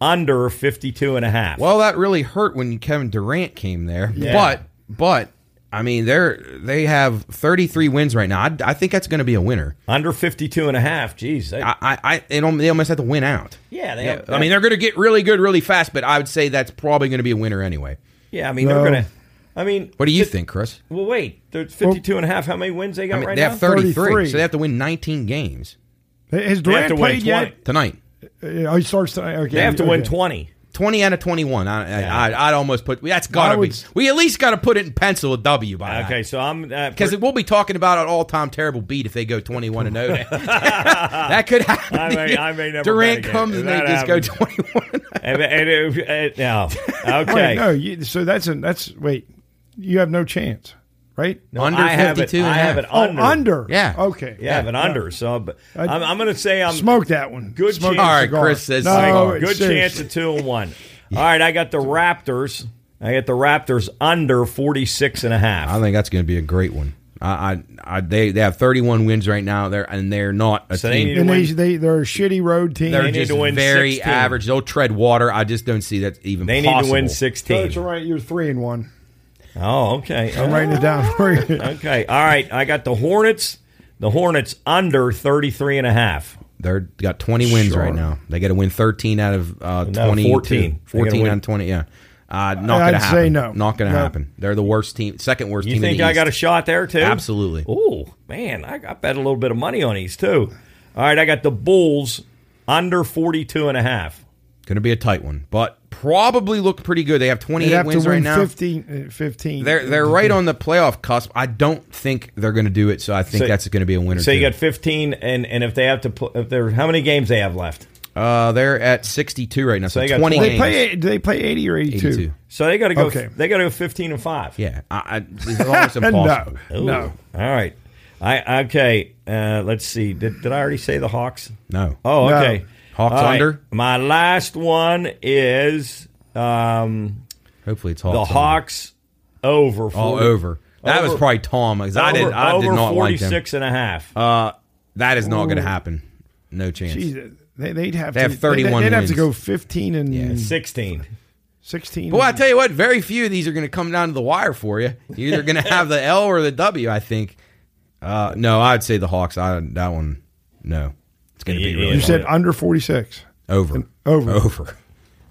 under 52 and a half. Well, that really hurt when Kevin Durant came there, Yeah. but but I mean they're they have 33 wins right now. I, I think that's going to be a winner. under 52 and a half. Jeez. that- I I, I it, al- they almost have to win out. yeah, they Yeah, have, I mean they're going to get really good really fast, but I would say that's probably going to be a winner anyway. yeah, I mean No. they're going to I mean, What do you think, Chris? well wait, there's 52 and a half. How many wins they got I mean, right they now? They have 33, 33. so they have to win 19 games Has They have Durant to played 20. yet? tonight. Uh, Oh, he starts tonight. Okay, They have to win okay. 20. 20 out of 21. I, Yeah. I, I, I'd almost put that's got to would be. We at least got to put it in pencil a W by Okay, so I'm uh, Because we'll be talking about an all-time terrible beat if they go 21 and 0. that could happen. I may- I may never Durant bet again. comes If and they that just happens- go 21. and, and it- it- no. Okay. Wait, no. You, so that's a that's wait. You have no chance, right? Under I have it, and I a have half. it Oh, under. under. Yeah. Okay. Yeah, I have it under. So but I- I'm, I'm going to say I'm Smoke that one. Good Smoke chance. All right, cigar. Chris says no, cigar. good seriously. chance of two and one. All right, I got the Raptors. I got the Raptors under 46 and a half. I think that's going to be a great one. I, I, I, they, they have 31 wins right now. They're and they're not a So they team. need And to they, win. they they're a shitty road team. They're They need just to win very 16. average. They'll tread water. I just don't see that even. They need to win possible. 16. Coach, all right, you're three and one. Oh, okay. I'm writing it down for you. Okay. All right. I got the Hornets. The Hornets under 33 and a half. They're got 20 wins Sure. right now. They got to win 13 out of uh, No, 20. 14. They 14 out of 20. Yeah. Uh, not I'd going to happen. say no. Not going to No. happen. They're the worst team, second worst You team. in think the I got a shot there too? Absolutely. Oh man, I got bet a little bit of money on these too. All right, I got the Bulls under 42 and a half. Going to be a tight one, but probably look pretty good. They have 28 have wins to right now. 15, uh, 15. They're they're right on the playoff cusp. I don't think they're going to do it, so I think So- that's going to be a winner. So you too. got 15, and and if they have to, pl- if they're how many games they have left? uh, they're at 62 right now, so, they got 20 20. They play. Do they play eighty or eighty-two? 82. So they got to go. Okay. They got to go 15 and five. Yeah, I, I, it's almost impossible. no, Ooh. no. All right. I okay. Uh, let's see. Did, did I already say the Hawks? No. Oh, No. Okay. Hawks All right. under? My last one is um, Hopefully it's Hawks. the Hawks. Hawks over. all over. That was probably Tom because I did I did not like them. 46 and a half. Uh, that is not going to happen. No chance. Jeez, they, they'd have They to. have 31 They'd, they'd have to go fifteen and Yeah, 16. sixteen. But I tell you what, very few of these are going to come down to the wire for you. You're either going to have the L or the W. I think. Uh, no, I'd say the Hawks. I, that one, no, it's going to be Yeah, really you hard. said under forty-six. over, over. over.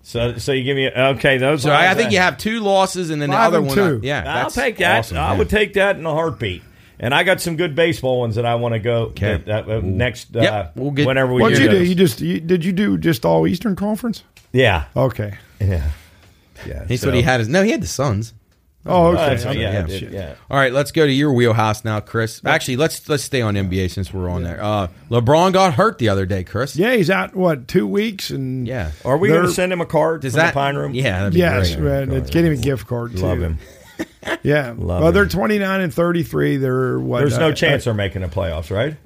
So so you give me okay. Those. So are- I, I think you have two losses, and then Five the other and one. two. I- yeah, I'll that's take that. awesome, I yeah. would take that in a heartbeat. And I got some good baseball ones that I want to go Okay. that- that, uh, next. Uh, Yep, we'll get- whenever we What'd do you do? You just you, did you do just all Eastern Conference? Yeah, Okay. yeah, yeah. He so- said he had his. No, he had the Suns. Oh, Uh, okay. so, Okay. yeah, yeah. Yeah. All right, let's go to your wheelhouse now, Chris. Actually, let's let's stay on NBA since we're on there. Uh, LeBron got hurt the other day, Chris. Yeah, he's out. What two weeks and Yeah. Are we going to send him a card Does from that the Pine Room? Yeah, that'd be Yes, great. man, get him a gift card. Too. Love him. Yeah, Love well, him. they're twenty nine and thirty three. They're what? There's no uh, chance they're making the playoffs, right?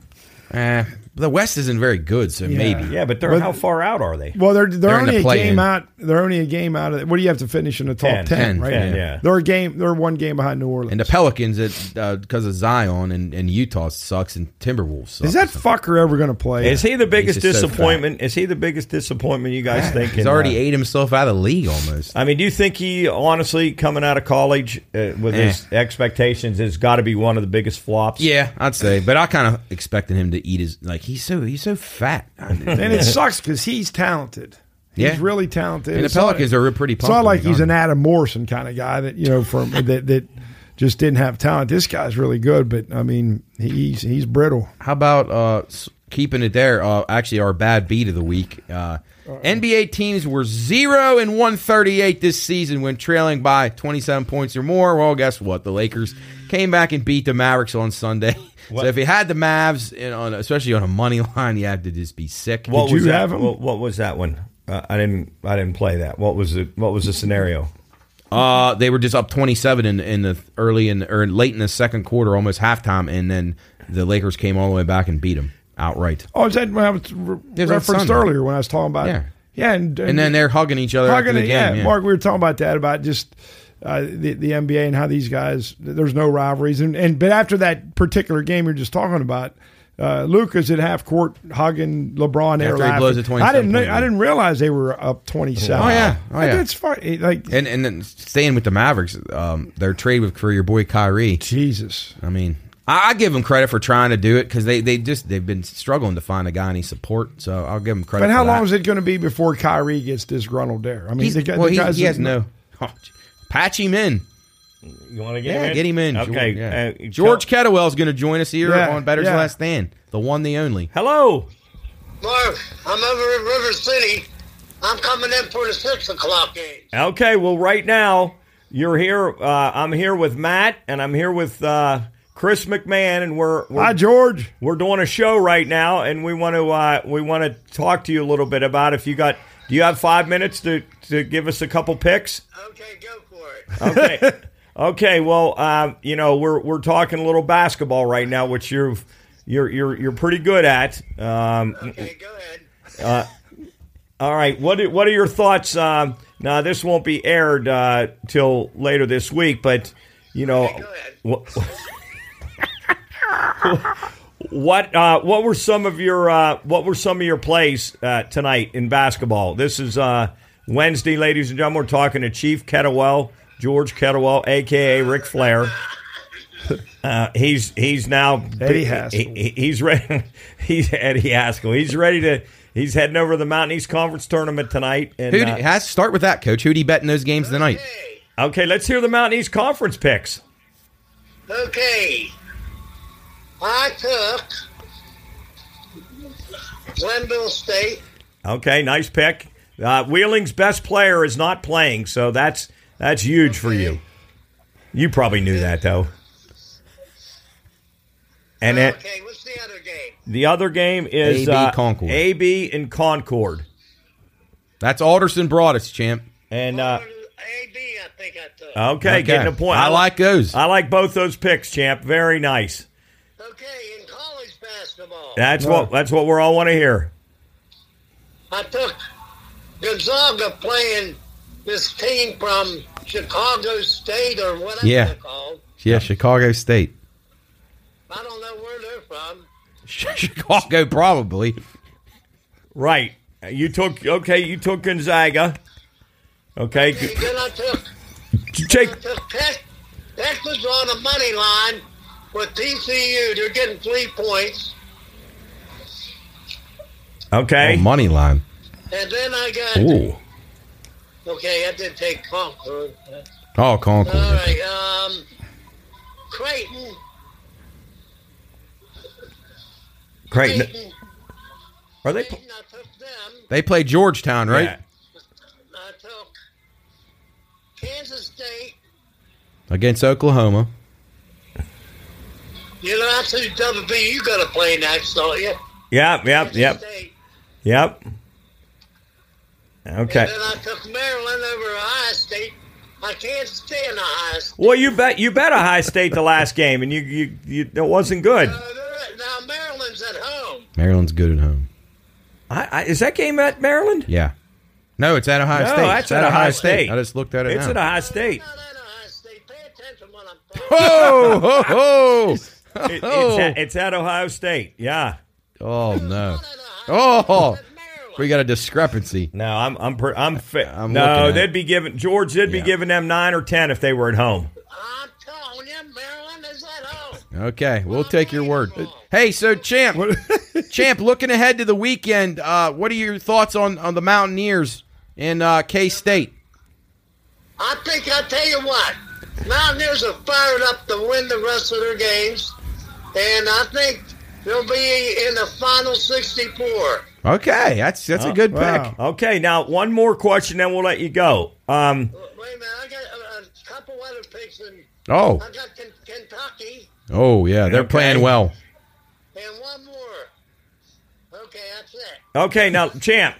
Eh, the West isn't very good, so maybe. Yeah, but they're But- how far out are they? Well, they're they're, They're in only the a play-in. game out. They're only a game out of. What do you have to finish in the top Ten. ten? Ten, right? ten, yeah. They're a game. They're one game behind New Orleans. And the Pelicans, it because of Zion and, and Utah sucks, and Timberwolves. Suck Is that fucker ever going to play? Is he the biggest just so disappointment? Is he the biggest disappointment you guys think? He's in, already uh, ate himself out of the league almost. I mean, do you think he honestly coming out of college uh, with Eh. his expectations has got to be one of the biggest flops? Yeah, I'd say, but I kind of expected him to eat his like he's so he's so fat. and and it sucks because he's talented. He's Yeah. really talented. the Pelicans are pretty. It's not like he's an Adam Morrison kind of guy that you know from that that just didn't have talent. This guy's really good, but I mean he's he's brittle. How about uh, keeping it there? Uh, actually, our bad beat of the week. Uh, NBA teams were zero and one thirty eight this season when trailing by twenty seven points or more. Well, guess what? The Lakers came back and beat the Mavericks on Sunday. So if you had the Mavs, in, on especially on a money line, you had to just be sick. What Did was you that? have him? What, what was that one? Uh, I didn't. I didn't play that. What was it? What was the scenario? Uh, they were just up twenty seven in in the early in or late in the second quarter, almost halftime, and then the Lakers came all the way back and beat them outright. Oh, is that when I was re- was referenced Sunday. earlier when I was talking about Yeah. yeah, and, And then they're hugging each other Hugging after the it, game. yeah. yeah. Mark, we were talking about that about just uh, the the NBA and how these guys there's no rivalries and and but after that particular game you're just talking about. Uh, Lucas at half court hugging LeBron. After he blows a 27 I didn't. know- I didn't realize they were up twenty seven. Oh, yeah. Oh, yeah. That's fine. Like And and then staying with the Mavericks, um, their trade with for your boy Kyrie. Jesus. I mean, I, I give them credit for trying to do it because they, they just they've been struggling to find a guy any support. So I'll give them credit. But how long is it going to be before Kyrie gets disgruntled there? I mean, He's, the, guy- well, the he, he has no. Oh, patch him in. You want to get Yeah, him in? get him in. Okay. George, yeah. uh, George tell- Kettlewell's going to join us here Yeah, on Bettor's yeah. Last Stand, the one, the only. Hello. Mark, I'm over in River City. I'm coming in for the six o'clock game. Okay. Well, right now you're here. Uh, I'm here with Matt, and I'm here with uh, Chris McMahon, and we're we're, Hi, George. we're doing a show right now, and we want to uh, we want to talk to you a little bit about if you got. Do you have five minutes to to give us a couple picks? Okay, go for it. Okay. okay. Well, um, you know, we're we're talking a little basketball right now, which you're you're you're you're pretty good at. Um, Okay, go ahead. all right. What are, what are your thoughts? Um, now, this won't be aired uh, till later this week, but you know, Okay, go ahead. what what, uh, what were some of your uh, what were some of your plays uh, tonight in basketball? This is uh, Wednesday, ladies and gentlemen. We're talking to Chief Kettlewell, George Kettlewell, aka Ric Flair. Uh, he's he's now Eddie Haskell. he- he- he's ready. He's Eddie Haskell. He's ready to. He's heading over to the Mountain East Conference tournament tonight. And Who uh, has start with that, Coach? Who do you bet in those games tonight? Okay, okay, let's hear the Mountain East Conference picks. okay. I took Glenville State. Okay, nice pick. Uh, Wheeling's best player is not playing, so that's that's huge for you. You probably knew that though. And it, what's the other game? the other game is AB uh, Concord. AB and Concord. That's Alderson Broaddus, champ. And uh, AB, I think I took. okay, getting a point. I like those. I like both those picks, champ. Very nice. Okay, in college basketball, That's what that's what we're all want to hear. I took Gonzaga playing this team from Chicago State or whatever Yeah. they're called. Yeah, Chicago State. I don't know where they're from. Chicago, probably. Right. You took okay. You took Gonzaga. Okay. And then I took Jake. I took Texas on the money line with TCU. They're getting three points. Okay. Oh, money line. And then I got Ooh. okay. I did take Concord. Oh, Concord. All right. Um, Creighton. Creighton. Creighton. Are they? Creighton, I took them. They play Georgetown, right? Yeah. I took Kansas State. Against Oklahoma. You know, that's who WB you got to play next, don't you? Yep. Yep. Yep. State. Yep. And Okay. then I took Maryland over Ohio State. I can't stand Ohio State. Well, you bet. You bet a Ohio State the last game, and you you, you it wasn't good. Uh, now Maryland's at home. Maryland's good at home. I, I, is that game at Maryland? Yeah. No, it's at Ohio No, State. that's it's at Ohio State. I just looked at it It's now. at Ohio State. Not at Ohio State. Pay attention when I'm talking. Ho, ho. It- it's, Oh. at, it's at Ohio State. Yeah. oh no. Not at Ohio Oh, State. It's at Maryland. we got a discrepancy. No, I'm I'm per, I'm fit. I'm no, they'd be giving George. They'd be Yeah. giving them nine or ten if they were at home. I'm telling you, Maryland is at home. Okay, we'll take your word. Hey, so champ, champ, looking ahead to the weekend, uh, what are your thoughts on on the Mountaineers in uh, K State? I think I'll tell you what, Mountaineers are fired up to win the rest of their games, and I think they'll be in the final 64. Okay, that's that's a good wow. pick. Okay, now one more question, then we'll let you go. Um, Wait a minute, I got a, a couple other picks, and Oh, I got Ken- Kentucky oh yeah, they're Okay. playing well. and one more. Okay, that's it. okay, now champ,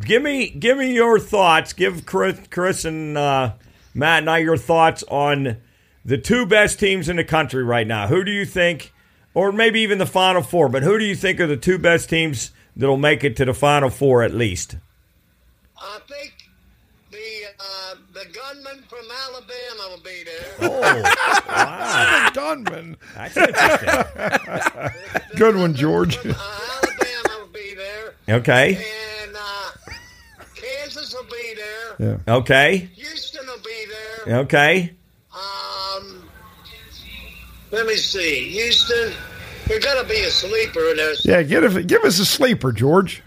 give me give me your thoughts. Give Chris, Chris and uh, Matt and I your thoughts on the two best teams in the country right now. Who do you think, or maybe even the Final Four? But who do you think are the two best teams that'll make it to the Final Four at least? I think the uh, the gunman from Alabama will be there. Oh, wow, Gunman. that's interesting. Good one, George. Uh, Alabama will be there, Okay, and uh, Kansas will be there. Yeah. okay, Houston will be there. okay. Um, let me see. Houston, there's got to be a sleeper in there. Yeah, give, give us a sleeper, George.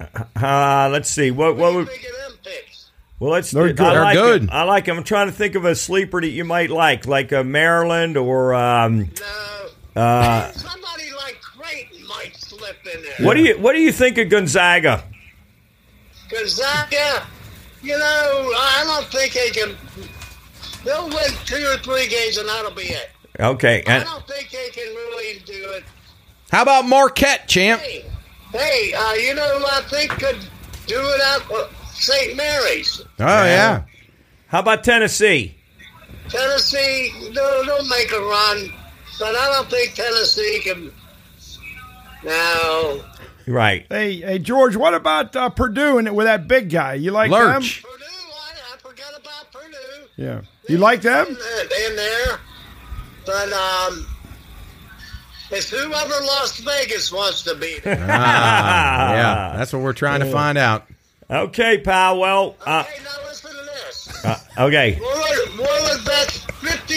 Uh, let's see. What what What would do you think of them picks? Well, let's. They're I good. They're like good. Them. I like them. I'm trying to think of a sleeper that you might like, like a Maryland or. Um, No. uh, Somebody like Creighton might slip in there. what do you What do you think of Gonzaga? Gonzaga, you know, I don't think they can. They'll win two or three games, and that'll be it. Okay, I don't think they can really do it. How about Marquette, champ? Hey, hey, uh, you know who I think could do it out uh, St. Mary's? Oh yeah. how about Tennessee? Tennessee, they'll, they'll make a run, but I don't think Tennessee can. No. Right. Hey, hey, George. What about uh, Purdue and with that big guy? You like Lurch. Purdue, I, I forgot about Purdue. Yeah. You like them? In, in there. But, um, it's whoever Las Vegas wants to beat. there. Ah, yeah, that's what we're trying to find out. Okay, pal. Well, uh, hey, now listen to this. uh, okay. Warren, Warren bets 50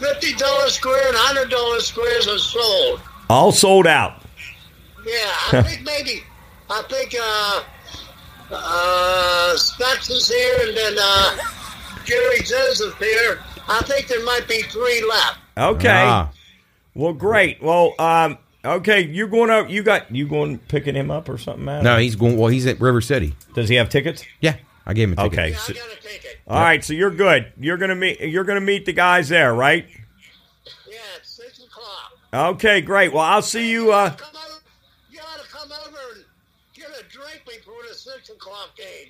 $50 square and $100 squares are sold. All sold out. Yeah, I think maybe, I think, uh, uh, Specs is here and then, uh, Jerry Joseph here. I think there might be three left. Okay. Ah, Well, great. Well, um, Okay, you're going out. You got you going picking him up or something, man? No, he's going. Well, he's at River City. Does he have tickets? Yeah, I gave him a ticket. Okay. Yeah, so- I got to take it. all right, so you're good. You're gonna meet. You're gonna meet the guys there, right? Yeah, it's 6 o'clock. Okay, great. Well, I'll see you. Uh, Come over, you ought to come over and get a drink before the 6 o'clock game.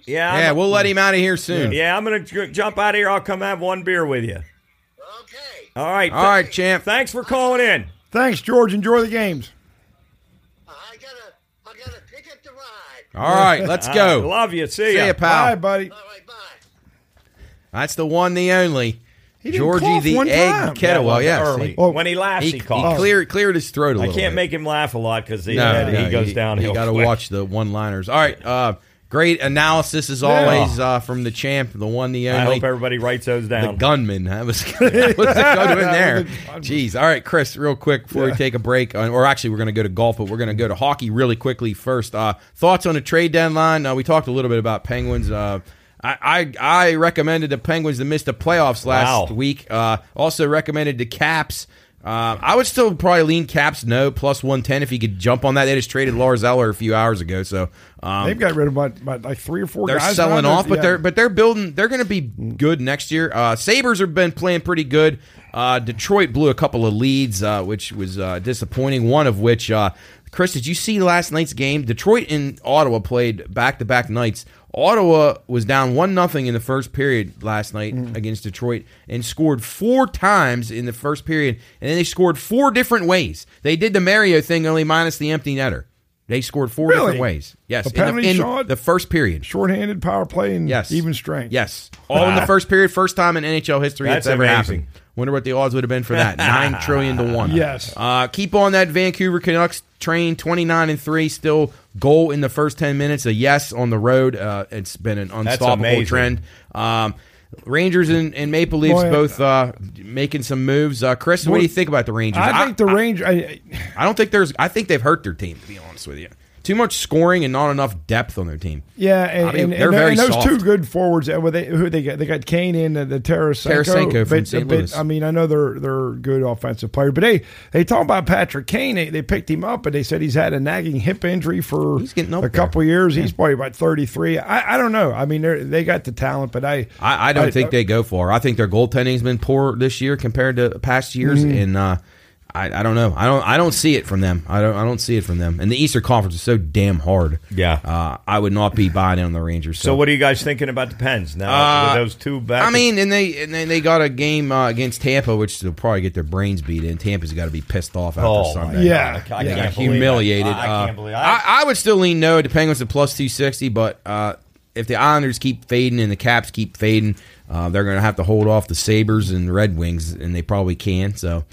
Yeah, Yeah, I'm- we'll let him out of here soon. yeah. I'm gonna j- jump out of here. I'll come have one beer with you. Okay. All right. All right, champ. Thanks for calling in. Thanks, George. Enjoy the games. I got a, I got a ticket to ride. All right, let's I go. love you. See, See ya. ya, pal. Bye, buddy. All right, bye. That's the one, the only. didn't Georgie the one egg time. kettle. Well, Yeah, yes. early. He, Oh. when he laughs, he, he, he cleared cleared his throat a I little. I can't bit. make him laugh a lot because he, No, no, he goes you, downhill. You got to watch the one-liners. All right, uh, great analysis as always uh, from the champ, the one, the only. I hope everybody writes those down. the gunman. That was, that was a good one there. Jeez. All right, Chris, real quick before we take a break, uh, or actually, we're going to go to golf, but we're going to go to hockey really quickly first. Uh, thoughts on the trade deadline? Uh, we talked a little bit about Penguins. Uh, I, I I recommended the Penguins to miss the playoffs last Wow. week. Uh, also recommended the Caps. Uh, I would still probably lean Caps no plus one ten if he could jump on that. They just traded Lars Eller a few hours ago, so um, They've got rid of about, about like three or four they're guys. selling off, but Yeah. they're but they're building. They're going to be good next year. Uh, Sabres have been playing pretty good. Uh, Detroit blew a couple of leads, uh, which was uh, disappointing. One of which, uh, Chris, did you see last night's game? Detroit and Ottawa played back to back nights. Ottawa was down one nothing in the first period last night Mm. against Detroit and scored four times in the first period, and then they scored four different ways. They did the Mario thing, only minus the empty netter. They scored four Really? different ways. Yes, A in the- in shot? the first period. shorthanded power play and Yes. even strength. Yes. All in the first period, first time in NHL history That's it's ever amazing. happened. Wonder what the odds would have been for that. Nine trillion to one. Yes. Uh, keep on that Vancouver Canucks train. Twenty nine and three. Still goal in the first ten minutes. A yes on the road. Uh, it's been an unstoppable trend. Um, Rangers and, and Maple Leafs Boy, both uh, making some moves. Uh, Chris, what do you think about the Rangers? I think the range. I, I don't think there's. I think they've hurt their team. To be honest with you, too much scoring and not enough depth on their team. yeah, and, I mean, and, they're and, very and those soft. two good forwards. uh, Well, they who they got? They got Kane in uh, the Tarasenko. Tarasenko from but, St. but, Louis. I mean, I know they're they're good offensive players, but they they talk about Patrick Kane. They, they picked him up, but they said he's had a nagging hip injury for He's getting up a there. couple years. He's probably about thirty three. I, I don't know. I mean, they they got the talent, but I I, I don't think they go far. I think their goaltending's been poor this year compared to past years, Mm-hmm. and uh, I, I don't know. I don't I don't see it from them. I don't I don't see it from them. And the Eastern Conference is so damn hard. Yeah. uh, I would not be buying in on the Rangers. So, So, what are you guys thinking about the Pens now? Uh, with those two back. I mean, and they and then they got a game uh, against Tampa, which they'll probably get their brains beat in. Tampa's got to be pissed off after Oh, Sunday. Yeah. God. I They can't got believe humiliated. I, I Uh, can't believe. I, I would still lean no to Penguins at plus two sixty, but uh, if the Islanders keep fading and the Caps keep fading, uh, they're going to have to hold off the Sabres and the Red Wings, and they probably can. So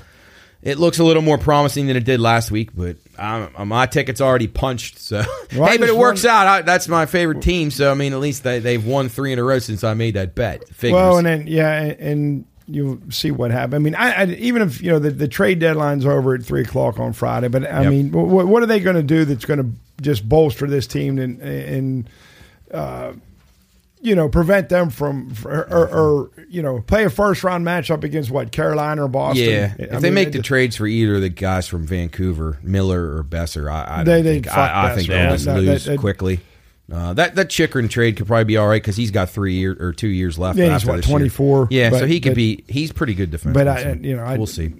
it looks a little more promising than it did last week, but um, my ticket's already punched. So Well, hey, but it works won- out. I, that's my favorite team. So I mean, at least they, they've won three in a row since I made that bet. Figures. Well, and then yeah, and, and you'll see what happens. I mean, I, I even if you know the, the trade deadline's over at three o'clock on Friday, but I Yep. mean, what, what are they going to do that's going to just bolster this team and and uh, you know prevent them from or, or, or you know play a first round matchup against what Carolina or Boston? Yeah, I if mean, they make the just- trades for either of the guys from Vancouver, Miller or Boeser, I, I They- they think, I, I think they'll just No, lose that- quickly. Uh, that that Chychrun trade could probably be all right because he's got three year or two years left. Yeah, he's what, 24, Yeah, so he could but- be. He's pretty good defense. But I- you know, I- we'll see.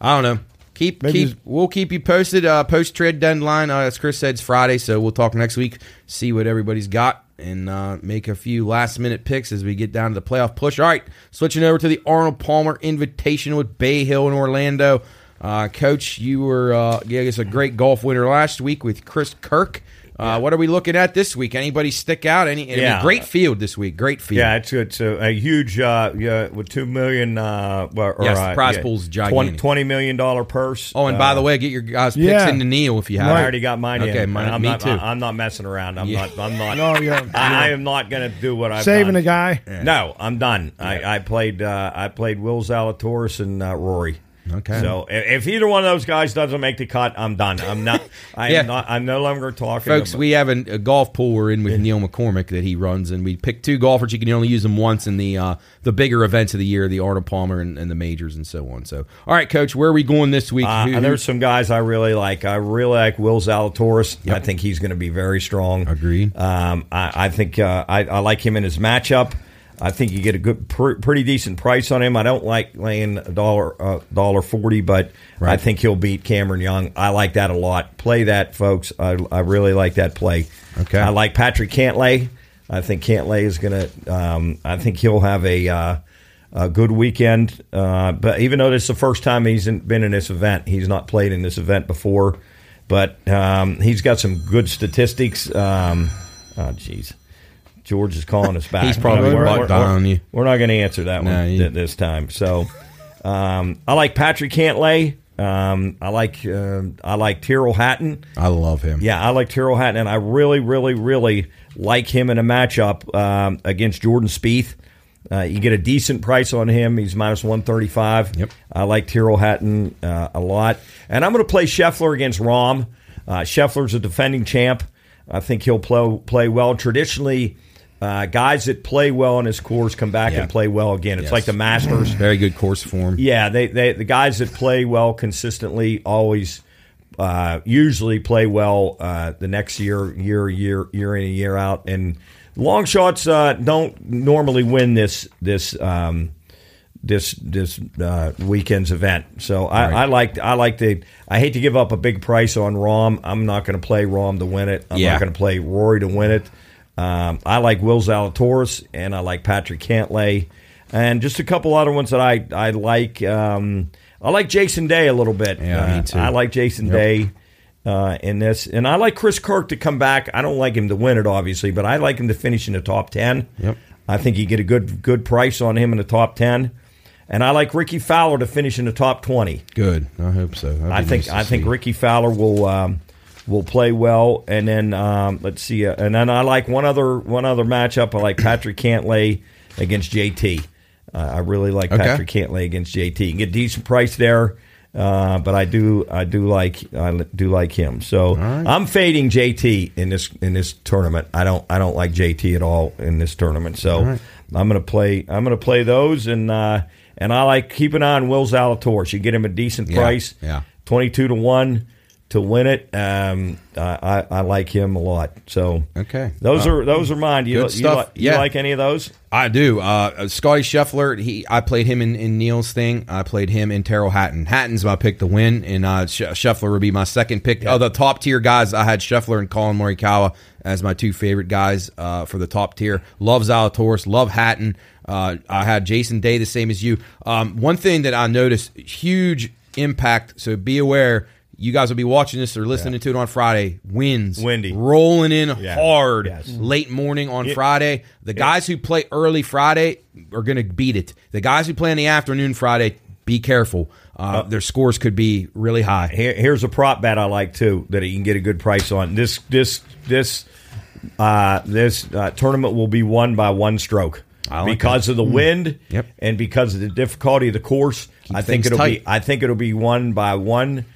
I don't know. Keep keep. just- We'll keep you posted. Uh, Post trade deadline, uh, as Chris said, it's Friday, so we'll talk next week. See what everybody's got and uh, make a few last minute picks as we get down to the playoff push. All right, switching over to the Arnold Palmer Invitation with Bay Hill in Orlando. Uh, Coach, you were uh, gave us a great golf winner last week with Chris Kirk. Uh, What are we looking at this week? Anybody stick out? Any I mean, great field this week. Great field. Yeah, it's it's a, a huge uh, yeah, with two million. Uh, well, or, Yes, the uh, prize yeah, pool's 20, gigantic. $20 million purse. Oh, and Uh, by the way, get your guys picks Yeah. into Neil if you have. I already got mine. Okay, in. mine, I'm me not, too. I, am not messing around. I'm Yeah. not. I'm not. No, yeah, I, I am not going to do what I'm saving done. a guy. No, I'm done. I, I played. Uh, I played Will Zalatoris and uh, Rory. Okay. So i- if either one of those guys doesn't make the cut, I'm done. I'm not. I'm Yeah. not. I'm no longer talking. Folks, we have a, a golf pool we're in with Neil McCormick that he runs, and we pick two golfers. You can only use them once in the uh, the bigger events of the year, the Arnold Palmer and, and the majors and so on. So, all right, Coach, where are we going this week? Uh, Who- there's some guys I really like. I really like Will Zalatoris. I think he's going to be very strong. Agreed. Um, I, I think uh, I, I like him in his matchup. I think you get a good, pr- pretty decent price on him. I don't like laying a dollar, uh, dollar forty, but I think he'll beat Cameron Young. I like that a lot. Play that, folks. I, I really like that play. Okay. I like Patrick Cantlay. I think Cantlay is going to. Um, I think he'll have a. Uh, a good weekend. Uh, but even though this is the first time he's in, been in this event, he's not played in this event before. But um, he's got some good statistics. Um, oh, jeez. George is calling us back. He's probably We're- dialing you. We're not going to answer that No, one you- this time. So um, I like Patrick Cantlay. Um, I like um I like Tyrrell Hatton. I love him. Yeah, I like Tyrrell Hatton, and I really, really, really like him in a matchup um, against Jordan Spieth. Uh, you get a decent price on him. He's minus one thirty five. Yep. I like Tyrrell Hatton uh, a lot, and I'm going to play Scheffler against Rahm. Uh, Scheffler's a defending champ. I think he'll play play well. Traditionally, uh, guys that play well on his course come back Yeah. and play well again. It's Yes. like the Masters. Very good course form. Yeah, they, they the guys that play well consistently always uh, usually play well uh, the next year, year, year, year in and year out. And long shots uh, don't normally win this this um, this this uh, weekend's event. So I, Right. I like I like the I hate to give up a big price on Rahm. I'm not going to play Rahm to win it. I'm Yeah. not going to play Rory to win it. Um, I like Will Zalatoris and I like Patrick Cantlay, and just a couple other ones that I I like. Um, I like Jason Day a little bit. Yeah, me Uh, too. I like Jason Yep. Day uh, in this, and I like Chris Kirk to come back. I don't like him to win it, obviously, but I like him to finish in the top ten. Yep. I think you get a good good price on him in the top ten, and I like Rickie Fowler to finish in the top twenty. Good. I hope so. That'd I think nice I think. Rickie Fowler will um, will play well, and then um, let's see, uh, and then I like one other one other matchup. I like Patrick Cantlay against JT. Uh, I really like Okay. Patrick Cantlay against JT. You can get a decent price there, uh, but I do I do like I do like him. So right. I'm fading JT in this in this tournament. I don't I don't like JT at all in this tournament. So right. I'm gonna play I'm gonna play those and. Uh, and I like keep an eye on Will Zalatoris. You get him a decent Yeah, price. yeah. 22 to 1 to win it. Um, I, I, like him a lot. So Okay. those Uh, are those are mine. Do you, good you, stuff. like, you Yeah. like any of those? I do. Uh, Scotty Scheffler, he I played him in, in Neil's thing. I played him in Tyrrell Hatton. Hatton's my pick to win, and uh, Sch- Scheffler would be my second pick. Yeah. Of the top tier guys, I had Scheffler and Collin Morikawa as my two favorite guys uh, for the top tier. Love Zalatoris, love Hatton. Uh, I had Jason Day the same as you. Um, one thing that I noticed, huge impact. So be aware. You guys will be watching this or listening to it on Friday. Winds, Windy. rolling in Yeah. hard, Yes. late morning on Yeah. Friday. The guys who play early Friday are going to beat it. The guys who play in the afternoon Friday, be careful. Uh, their scores could be really high. Here, here's a prop bet I like too that you can get a good price on. This this this uh, this uh, tournament will be won by one stroke. Like because of the wind Yep. and because of the difficulty of the course, I think it'll tight. be I think it'll be won by one.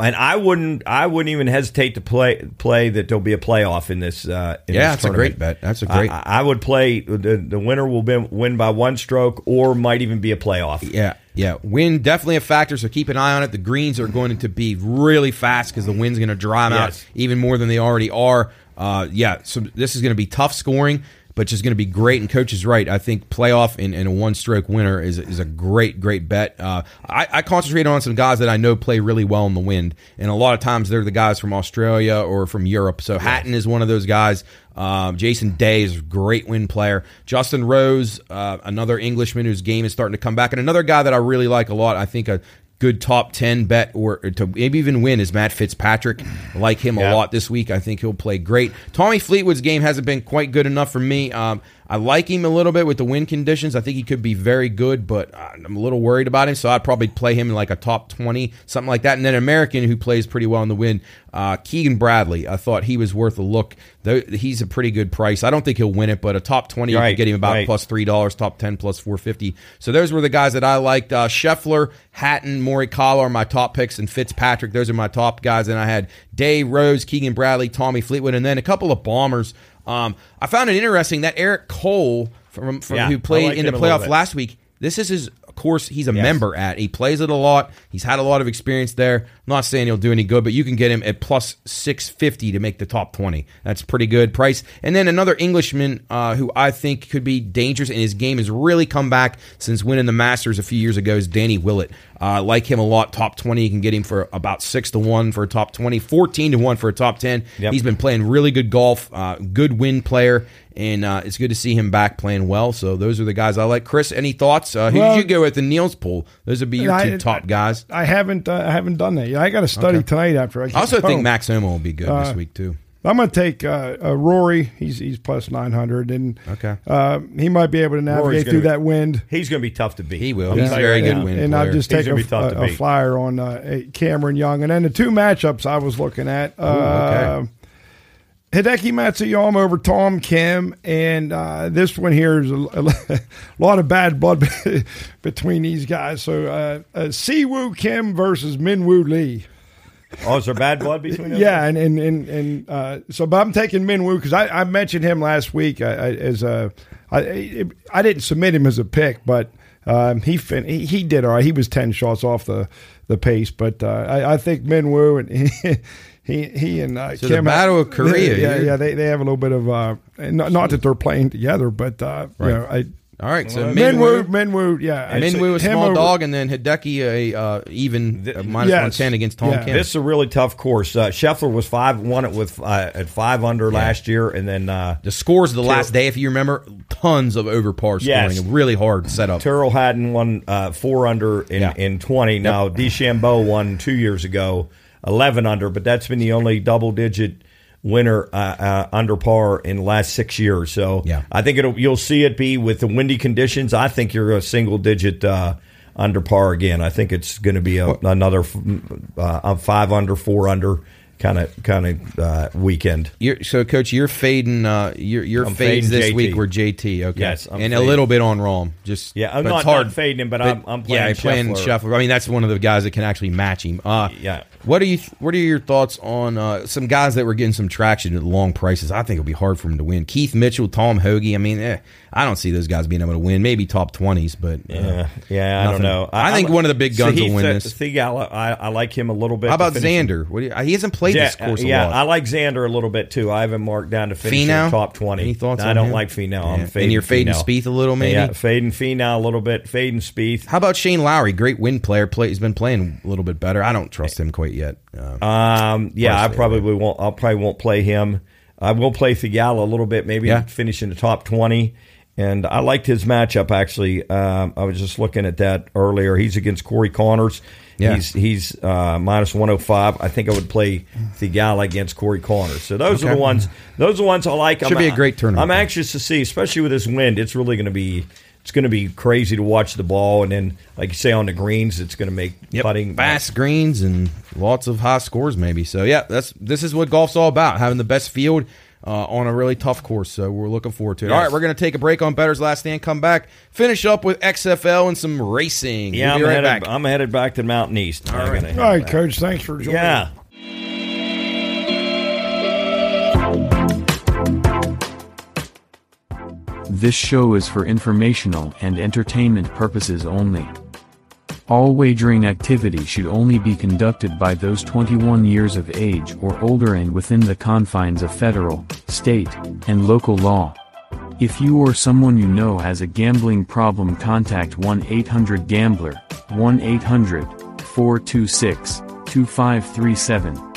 And I wouldn't I wouldn't even hesitate to play play that there'll be a playoff in this. Uh, in Yeah, this that's a great bet. That's a great- I, I would play the the winner will be, win by one stroke or might even be a playoff. Yeah, yeah. Wind definitely a factor, so keep an eye on it. The greens are going to be really fast because the wind's going to dry them Yes. out even more than they already are. Uh, yeah, so this is going to be tough scoring, but just going to be great. And coach is right. I think playoff and, and a one stroke winner is, is a great, great bet. Uh, I, I concentrate on some guys that I know play really well in the wind, and a lot of times they're the guys from Australia or from Europe. So Hatton is one of those guys. Um, Jason Day is a great win player. Justin Rose, uh, another Englishman whose game is starting to come back, and another guy that I really like a lot. I think a good top ten bet or to maybe even win is Matt Fitzpatrick. I like him Yeah. a lot this week. I think he'll play great. Tommy Fleetwood's game hasn't been quite good enough for me. Um, I like him a little bit with the wind conditions. I think he could be very good, but I'm a little worried about him. So I'd probably play him in like a top 20, something like that. And then American who plays pretty well in the wind, uh, Keegan Bradley. I thought he was worth a look. He's a pretty good price. I don't think he'll win it, but a top 20, you Right, can get him about right. plus three dollars. Top 10 plus 450. So those were the guys that I liked. Uh, Scheffler, Hatton, Morikawa are my top picks, and Fitzpatrick. Those are my top guys. And I had Day Rose, Keegan Bradley, Tommy Fleetwood, and then a couple of bombers. Um, I found it interesting that Eric Cole from, from Yeah, who played liked in the him a little playoff last week. This is his course he's a Yes. member at. He plays it a lot. He's had a lot of experience there. I'm not saying he'll do any good, but you can get him at plus 650 to make the top 20. That's pretty good price. And then another Englishman uh, who I think could be dangerous and his game has really come back since winning the Masters a few years ago is Danny Willett. Uh, like him a lot. Top 20, you can get him for about 6 to 1 for a top 20, 14 to 1 for a top 10. Yep. He's been playing really good golf, uh, good win player. And uh, it's good to see him back playing well. So those are the guys I like. Chris, any thoughts? Uh, who Well- did you go with the Neil's pool? Those would be your I- two top guys. I haven't uh, I haven't done that yet. I got to study tonight after I. Get I also think home. Max Homa will be good this Uh, week too. I'm going to take uh, uh, Rory. He's he's plus nine hundred, and Okay. uh, he might be able to navigate gonna through be- that wind. He's going to be tough to beat. He will. He's tell a very good now. win and player. I'll just He's take a, be tough to a- a flyer on uh, Cameron Young, and then the two matchups I was looking at. Uh, okay. Hideki Matsuyama over Tom Kim, and uh, this one here is a, a lot of bad blood between these guys. So, uh, uh, Siwoo Kim versus Minwoo Lee. Oh, is there bad blood between them? Yeah, and and and, and uh, so, but I'm taking Minwoo because I, I mentioned him last week uh, as a. I, I didn't submit him as a pick, but um, he, fin- he he did all right. He was ten shots off the the pace, but uh, I, I think Minwoo and he he, he and uh, So the Kim Battle of Korea, yeah, yeah, they, they have a little bit of uh, not, not that they're playing together, but uh, you know, I, All right, so Minwoo, Minwoo, Minwoo, yeah, Minwoo a small over- dog, and then Hideki a uh, even Th- uh, minus Yes. one ten against Tom Yeah. Kim. This is a really tough course. Uh, Scheffler was five, won it with uh, at five under last year, and then uh, the scores of the last day, if you remember, tons of over par scoring, Yes. a really hard setup. Tyrrell Hatton won uh, four under in, Yeah. in 20. Now, DeChambeau won two years ago, 11 under, but that's been the only double digit winner uh, uh, under par in the last six years. So Yeah. I think it'll you'll see it be with the windy conditions. I think you're a single digit uh, under par again. I think it's going to be a, another uh, five under, four under kind of kind of uh, weekend. You're, so, coach, you're fading. Uh, your your I'm fades fading this JT. week were JT. Okay, Yes, I'm and a little bit on Rahm. Just Yeah, I'm but not- hard not fading him, but I'm- I'm playing yeah, playing. Scheffler. I mean, that's one of the guys that can actually match him. Uh, Yeah. What are you? What are your thoughts on uh, some guys that were getting some traction at long prices? I think it'll be hard for him to win. Keith Mitchell, Tom Hoge. I mean, eh, I don't see those guys being able to win. Maybe top twenties, but uh, Yeah, yeah, I nothing. don't know. I, think I'm- one of the big guns See, will win this. Theegala, I, I like him a little bit. How about Xander? What do you, he hasn't played Yeah, this course a yeah, lot. I like Xander a little bit too. I have him marked down to finish in Finau? the top twenty. Any thoughts I on don't him? like Finau. Yeah. I'm And fading you're fading Finau. Spieth a little, maybe? Yeah, fading Finau a little bit. Fading Spieth. How about Shane Lowry? Great win player. Play. He's been playing a little bit better. I don't trust him quite yet. Uh, Um, yeah, I Personally, probably won't. I probably won't play him. I will play Theegala a little bit, maybe Yeah. finish in the top twenty. And I liked his matchup actually. Um, I was just looking at that earlier. He's against Corey Conners. Yeah. He's he's uh, minus one hundred five. I think I would play the Theegala against Corey Conners. So those are the ones. Those are the ones I like. Should I'm, be a great tournament. I'm anxious to see, especially with this wind. It's really going to be. It's going to be crazy to watch the ball, and then, like you say, on the greens, it's going to make Yep. putting fast greens and lots of high scores maybe so yeah that's this is what golf's all about having the best field uh, on a really tough course so we're looking forward to it all Yes. right we're going to take a break on bettor's last stand come back finish up with xfl and some racing Yeah, we'll I'm, right headed, back I'm headed back to Mountain East. I'm right, All right. Coach. Thanks for joining. Yeah. This show is for informational and entertainment purposes only. All wagering activity should only be conducted by those 21 years of age or older and within the confines of federal, state, and local law. If you or someone you know has a gambling problem contact 1-800-GAMBLER, 1-800-426-2537.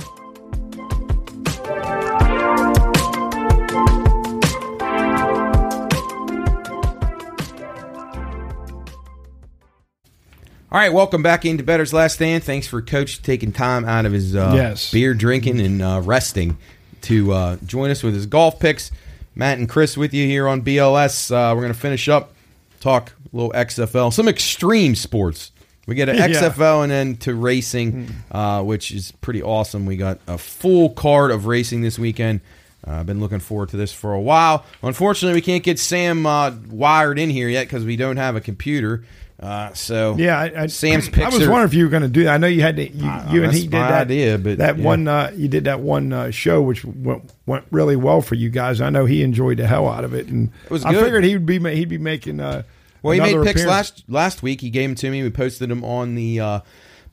All right welcome back into bettor's last stand thanks for coach taking time out of his uh, Yes. beer drinking and uh, resting to uh, join us with his golf picks Matt and Chris with you here on BLS. Uh, we're going to finish up, talk a little XFL, some extreme sports. We get an Yeah. XFL and then to racing, uh, which is pretty awesome. We got a full card of racing this weekend. Uh, I've been looking forward to this for a while. Unfortunately, we can't get Sam uh, wired in here yet because we don't have a computer. Uh, so Yeah, I, I, Sam's I was wondering if you were going to do that. I know you had to. You, Uh, you and that's he did that idea, but that yeah. one. Uh, you did that one uh, show, which went, went really well for you guys. I know he enjoyed the hell out of it, and It was I figured he would be he'd be making. Uh, Well, he made picks appearance. last last week. He gave them to me. We posted them on the uh,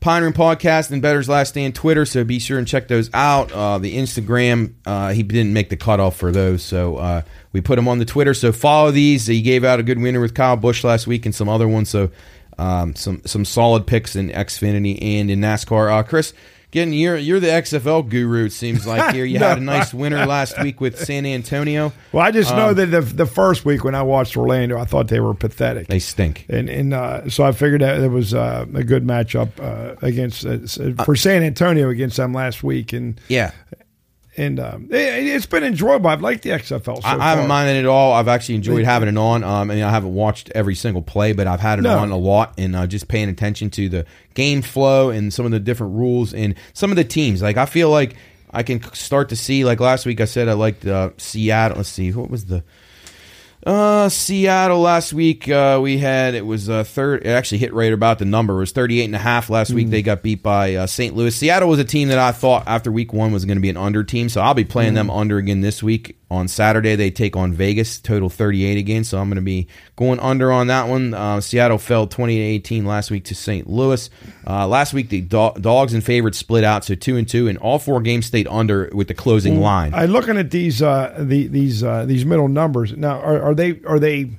Pine Podcast and Bettor's Last Stand Twitter. So be sure and check those out. Uh, the Instagram, uh, he didn't make the cutoff for those, so uh, we put them on the Twitter. So follow these. He gave out a good winner with Kyle Busch last week and some other ones. So um, some some solid picks in Xfinity and in NASCAR. Uh, Chris. Again, you're you're the XFL guru. It seems like here you had a nice winner last week with San Antonio. Well, I just Um, know that the the first week when I watched Orlando, I thought they were pathetic. They stink. and and uh, so I figured that it was uh, a good matchup uh, against uh, for San Antonio against them last week, and Yeah, and um, it, it's been enjoyable. I've liked the XFL. So I, I haven't minded it at all. I've actually enjoyed having it on. Um, I I haven't watched every single play, but I've had it No. on a lot and uh, just paying attention to the game flow and some of the different rules and some of the teams. Like I feel like I can start to see. Like last week, I said I liked uh, Seattle. Let's see, what was the uh, Seattle last week, uh, we had it was uh, third. It actually hit right about the number. It was 38 and a half last week. They got beat by uh, St. Louis. Seattle was a team that I thought after week one was going to be an under team, so I'll be playing them under again this week. On Saturday, they take on Vegas, total 38 again, so I'm going to be going under on that one. Uh, Seattle fell 20 18 last week to St. Louis. Uh, last week, the do- dogs and favorites split out, so two and two, and all four games stayed under with the closing line. I looking at these uh, the, these uh, these middle numbers now. Are, are they are they?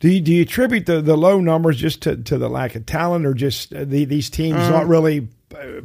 Do you, do you attribute the, the low numbers just to, to the lack of talent, or just uh, the, these teams not really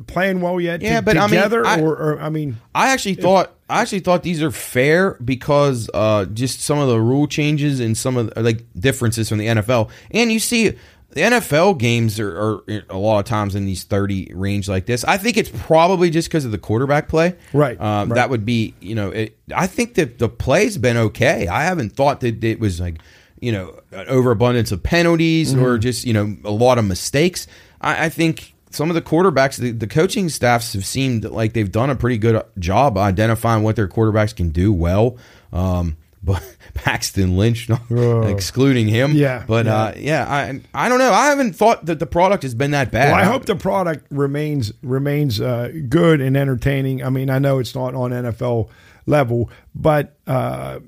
playing well yet? yeah, to- but I mean, I- or, or I mean, I actually thought I actually thought these are fair because uh, just some of the rule changes and some of the, like differences from the NFL, and you see the NFL games are, are a lot of times in these thirty range like this. I think it's probably just because of the quarterback play, Right, Um, right. That would be you know it, I think that the play's been okay. I haven't thought that it was like you know an overabundance of penalties Mm-hmm. or just you know a lot of mistakes. I, I think some of the quarterbacks, the, the coaching staffs have seemed like they've done a pretty good job identifying what their quarterbacks can do well. Um, but Paxton Lynch, no, excluding him, Yeah, But yeah. Uh, yeah, I I don't know. I haven't thought that the product has been that bad. Well, I hope the product remains remains uh, good and entertaining. I mean, I know it's not on NFL level, but uh,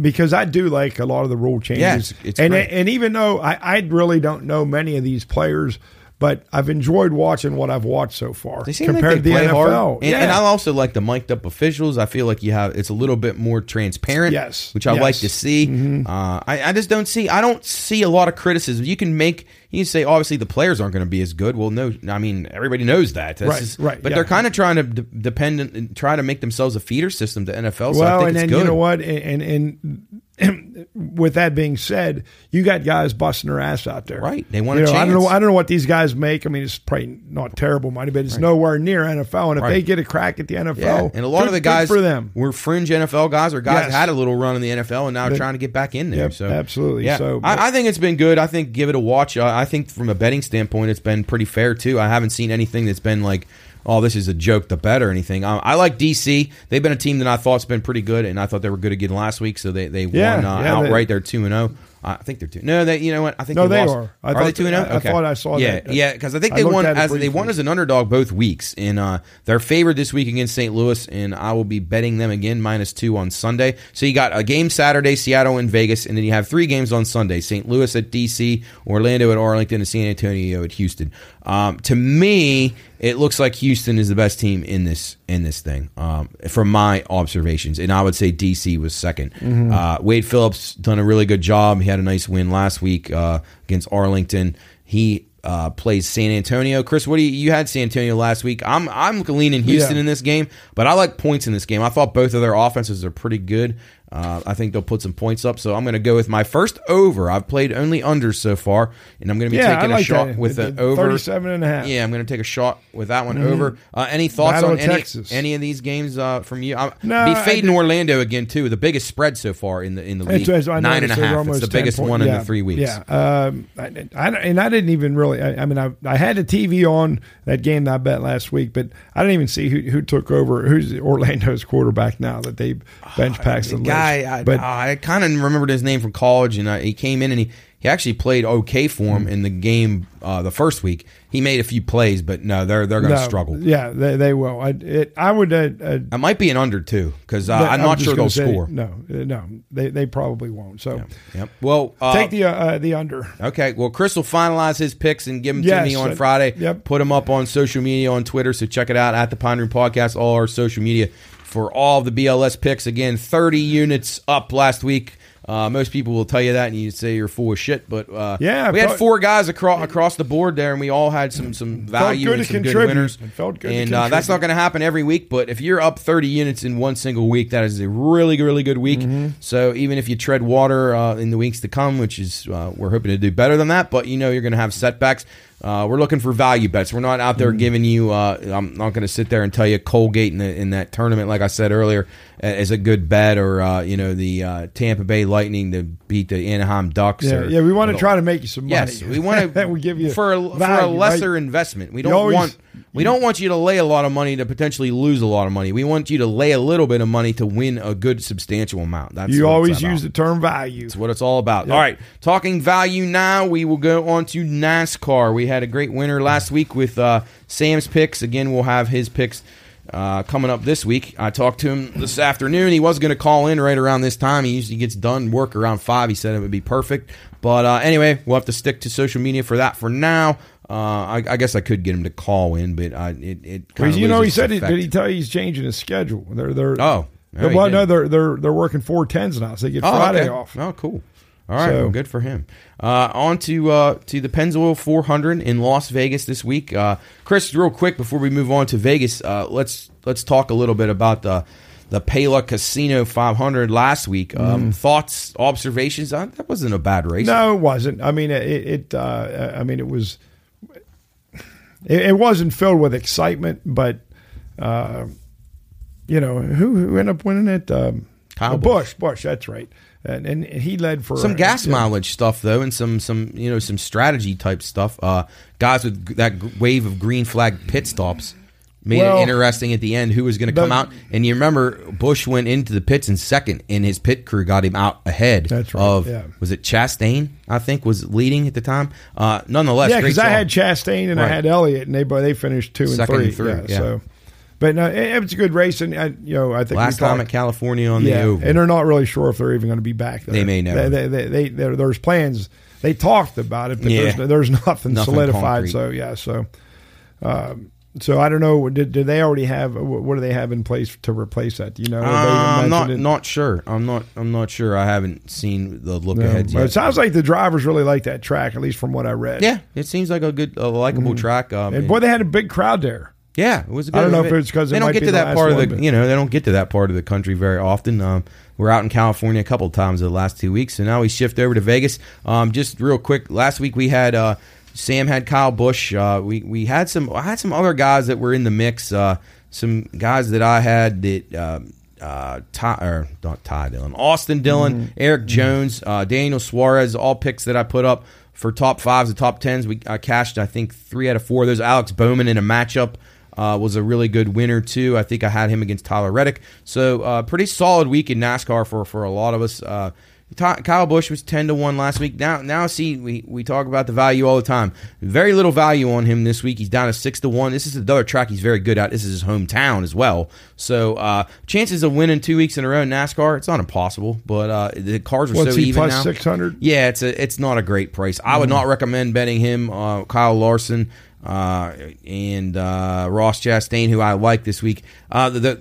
because I do like a lot of the rule changes, Yeah, it's- it's and great. and even though I, I really don't know many of these players. But I've enjoyed watching what I've watched so far They seem compared like they to the NFL. hard, and, yeah. and I also like the mic'd up officials. I feel like you have it's a little bit more transparent, Yes, which I yes. Mm-hmm. like to see. Uh, I, I just don't see I don't see a lot of criticism. You can make you can say obviously the players aren't going to be as good. Well, no, I mean everybody knows that, That's Right, just- right, But yeah. they're kind of trying to de- depend and try to make themselves a feeder system to NFL. So I well, think and then good. you know what, and and, and with that being said, you got guys busting their ass out there. Right. They want You know, I don't know. I don't know what these guys make. I mean, it's probably not terrible money, but it's nowhere near NFL. And if Right. they get a crack at the NFL, Yeah, and a lot good- of the guys for them. were fringe NFL guys or guys Yes. had a little run in the NFL and now They- trying to get back in there. Yep, so absolutely. yeah. So- I, I think it's been good. I think give it a watch. I, I think from a betting standpoint, it's been pretty fair too. I haven't seen anything that's been like, oh, this is a joke, the bet or anything. I, I like DC. They've been a team that I thought's been pretty good, and I thought they were good again last week. So they they Yeah, won uh, yeah, outright. They, are two and zero. I think they're two. No, they. You know what? I think No, they, they are. I are they two and zero? I- I thought I saw yeah, that. Yeah, because I think I they won as they won as an underdog both weeks, and uh, they're favored this week against St. Louis, and I will be betting them again minus two on Sunday. So you got a game Saturday, Seattle and Vegas, and then you have three games on Sunday: St. Louis at DC, Orlando at Arlington, and San Antonio at Houston. Um, to me, it looks like Houston is the best team in this in this thing, um, from my observations, and I would say DC was 2nd Uh, Wade Phillips done a really good job. He had a nice win last week uh, against Arlington. He uh, plays San Antonio. Chris, what do you, you had San Antonio last week? I'm I'm leaning Houston Yeah. in this game, but I like points in this game. I thought both of their offenses are pretty good. Uh, I think they'll put some points up. So I'm going to go with my first over. I've played only under so far, and I'm going to be Yeah, taking like a shot that. with The- an over 37 and a half. Yeah, I'm going to take a shot with that one over. Uh, any thoughts Battle on any Texas. any of these games uh, from you? I'm No, be fading Orlando again too. The biggest spread so far in the in the league, It's- I nine and a half. It's the 10 biggest point- one in the three weeks. Yeah, um, I, I, and I didn't even really. I, I mean, I, I had the TV on that game that I bet last week, but I didn't even see who, who took over. Who's Orlando's quarterback now that they bench Paxton The Lynch. Guy, I, but I kind of remembered his name from college, and uh, he came in and he, he actually played okay for him in the game uh, the first week. He made a few plays, but no, they're they're going to no, struggle. Yeah, they, they will. I it, I would. Uh, uh, It might be an under too, because uh, I I'm was not just sure they'll say, score. No, uh, no, they they probably won't. So Yep. Well, uh, take the uh, uh, the under. Okay, well, Chris will finalize his picks and give them Yes, to me on uh, Friday. yep. Put them up on social media on Twitter, so check it out at the Pine Room Podcast, all our social media for all the BLS picks. Again, 30 units up last week. Uh, most people will tell you that, and you say you're full of shit. But uh, Yeah, we had felt- four guys across across the board there, and we all had some some value and some good winners. It felt good and uh, that's not going to happen every week. But if you're up 30 units in one single week, that is a really really good week. Mm-hmm. So even if you tread water uh, in the weeks to come, which is uh, we're hoping to do better than that, but you know you're going to have setbacks. Uh, we're looking for value bets. We're not out there Mm-hmm. giving you. Uh, I'm not going to sit there and tell you Colgate in, the, in that tournament, like I said earlier, is a good bet, or uh, you know the uh, Tampa Bay Lightning to beat the Anaheim Ducks. Yeah, or, yeah. We want to try to make you some money. Yes, we want to. we give you for a, for a lesser right? investment. We don't always- want we don't want you to lay a lot of money to potentially lose a lot of money. We want you to lay a little bit of money to win a good substantial amount. That's You always use the term value. That's what it's all about. All right, talking value now, we will go on to NASCAR. We had a great winner last week with uh, Sam's picks. Again, we'll have his picks uh, coming up this week. I talked to him this afternoon. He was going to call in right around this time. He usually gets done work around five. He said it would be perfect. But uh, anyway, we'll have to stick to social media for that for now. Uh, I, I guess I could get him to call in, but I, it it kind Because of you know, he said, he, did he tell you he's changing his schedule? They're they're Oh, they're, oh, well, no, they're they're they're working four tens now, so they get Oh, Friday okay. off. Oh, cool. All right, So- well, good for him. Uh, on to uh, to the Pennzoil 400 in Las Vegas this week. Uh, Chris, real quick before we move on to Vegas, uh, let's let's talk a little bit about the the Pala Casino 500 last week. Um, Thoughts, observations? Uh, that wasn't a bad race. Mm. No, it wasn't. I mean, it. it uh, I mean, it was. It, it wasn't filled with excitement, but, uh, you know, who who ended up winning it? Um, uh, Busch. Busch, that's right. And, and he led for some gas yeah. mileage stuff though, and some some you know some strategy type stuff. Uh, guys with that wave of green flag pit stops made Well, it interesting at the end who was going to come out. And you remember Busch went into the pits in second, and his pit crew got him out ahead. That's right, Of yeah. was it Chastain? I think was leading at the time. Uh, nonetheless, Yeah, because I had Chastain and I had Elliott, and they they finished two and Second three. and three, yeah, yeah. So, but no, it, it a good race, and I, you know, I think last time at California on yeah, the Oval. and they're not really sure if they're even going to be back there. They may never. They, they, they, there's plans. They talked about it, but Yeah. there's, there's nothing, Nothing solidified. concrete. So yeah, so um, so I don't know. Did, did they already have what do they have in place to replace that? Do you know? Have they even Uh, I'm not it? not sure. I'm not. I'm not sure. I haven't seen the look No. ahead yet. it sounds like the drivers really like that track, at least from what I read. yeah, it seems like a good, a likable track. Um, Mm-hmm. and boy, they had a big crowd there. Yeah, it was. A good I don't know if it's 'cause it they don't get to that part of the. You know, they don't get to that part of the country very often. Um, we're out in California a couple of times the last two weeks, so now we shift over to Vegas. Um, just real quick, last week we had uh, Sam had Kyle Busch. Uh, we we had some. I had some other guys that were in the mix. Uh, some guys that I had that. Um, uh, Ty, or not Ty Dillon, Austin Dillon, Mm-hmm. Erik Jones, uh, Daniel Suarez, all picks that I put up for top fives and top tens. We I cashed, I think, three out of four There's. Alex Bowman in a matchup uh, was a really good winner too. I think I had him against Tyler Reddick. So uh, pretty solid week in NASCAR for for a lot of us. Uh, Kyle Busch was ten to one last week. Now, now see, we, we talk about the value all the time. Very little value on him this week. He's down to six to one. This is another track he's very good at. This is his hometown as well. So uh, chances of winning two weeks in a row in NASCAR, it's not impossible. But uh, the cars are What's so he even plus now. 600? Yeah, it's a it's not a great price. I would not recommend betting him. Uh, Kyle Larson uh, and uh, Ross Chastain, who I like this week. Uh, the, the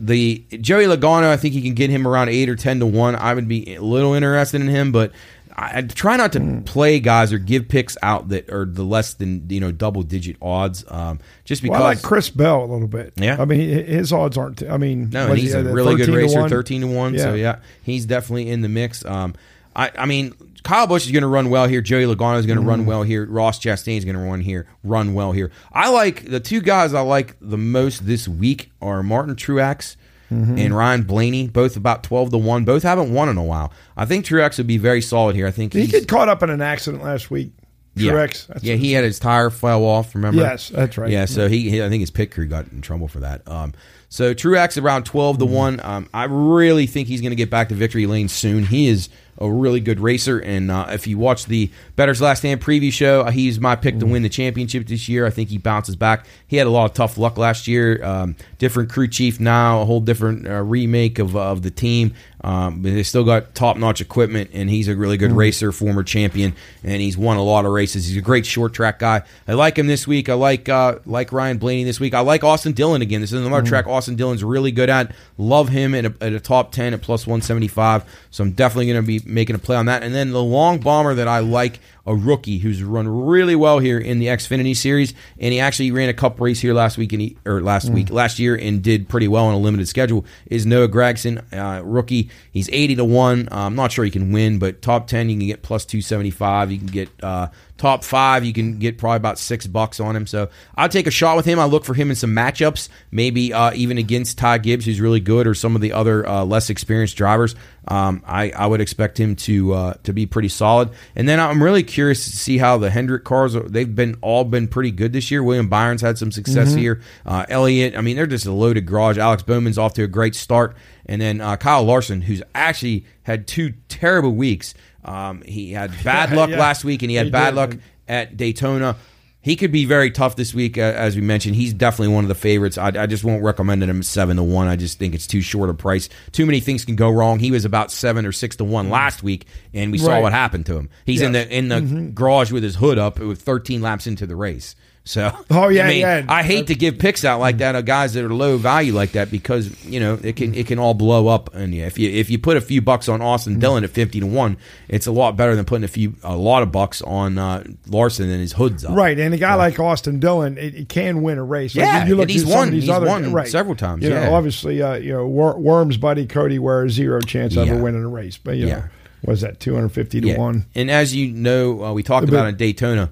the Joey Logano, I think you can get him around eight or ten to one. I would be a little interested in him, but I, I try not to play guys or give picks out that are the less than you know double digit odds. Um, just because Well, I like Chris Bell a little bit. Yeah. I mean, his odds aren't. I mean, No, and he, he's uh, a really good 13 to racer, thirteen to one. So yeah, he's definitely in the mix. Um, I, I mean, Kyle Busch is going to run well here. Joey Logano is going to Mm-hmm. run well here. Ross Chastain is going to run here, run well here. I like the two guys I like the most this week are Martin Truex. Mm-hmm. And Ryan Blaney, both about twelve to one. Both haven't won in a while. I think Truex would be very solid here. I think he get caught up in an accident last week? yeah, Truex. That's yeah, he had his tire fell off. Remember? Yes, that's right. Yeah, so he, he I think his pit crew got in trouble for that. Um, so Truex around twelve Mm-hmm. to one. Um, I really think he's going to get back to victory lane soon. He is a really good racer, and uh, if you watch the Bettor's Last Stand preview show, uh, he's my pick Mm-hmm. to win the championship this year. I think he bounces back. He had a lot of tough luck last year. Um, different crew chief now, a whole different uh, remake of of the team. Um, but they still got top notch equipment, and he's a really good Mm-hmm. racer, former champion, and he's won a lot of races. He's a great short track guy. I like him this week. I like uh, like Ryan Blaney this week. I like Austin Dillon again. This is another Mm-hmm. track Austin Dillon's really good at. Love him at a, at a top ten at plus one seventy five. So I'm definitely going to be making a play on that. And then the long bomber that I like a rookie who's run really well here in the Xfinity series, and he actually ran a cup race here last week and he, or last week last year and did pretty well on a limited schedule. Is Noah Gragson, uh, rookie? He's eighty to one. Uh, I'm not sure he can win, but top ten you can get plus two seventy five. You can get uh, top five. You can get probably about six bucks on him. So I'll take a shot with him. I look for him in some matchups, maybe uh, even against Ty Gibbs, who's really good, or some of the other uh, less experienced drivers. Um, I, I would expect him to uh, to be pretty solid. And then I'm really curious to see how the Hendrick cars. Are, they've been all been pretty good this year. William Byron's had some success here. Uh, Elliott, I mean, they're just a loaded garage. Alex Bowman's off to a great start, and then uh, Kyle Larson, who's actually had two terrible weeks. Um, he had bad luck Yeah. last week, and he had He bad did. luck at Daytona. He could be very tough this week, uh, as we mentioned. He's definitely one of the favorites. I, I just won't recommend him seven to one. I just think it's too short a price. Too many things can go wrong. He was about seven or six to one last week, and we saw Right. what happened to him. He's in the in the garage with his hood up with 13 laps into the race. So, Oh, yeah, I mean, yeah. I hate to give picks out like that of guys that are low value like that because you know it can it can all blow up. And if you if you put a few bucks on Austin Dillon at 50 to one, it's a lot better than putting a few a lot of bucks on uh, Larson and his hood's up. Right, and a guy like Austin Dillon, it, it can win a race. Yeah, when you and he's won- these he's other, won right. several times, You yeah. know, obviously, uh, you know, Wor- Worm's buddy Cody Ware zero chance of Yeah. ever winning a race, but you know, Yeah. was that two hundred fifty to Yeah. one? And as you know, uh, we talked But- about in Daytona,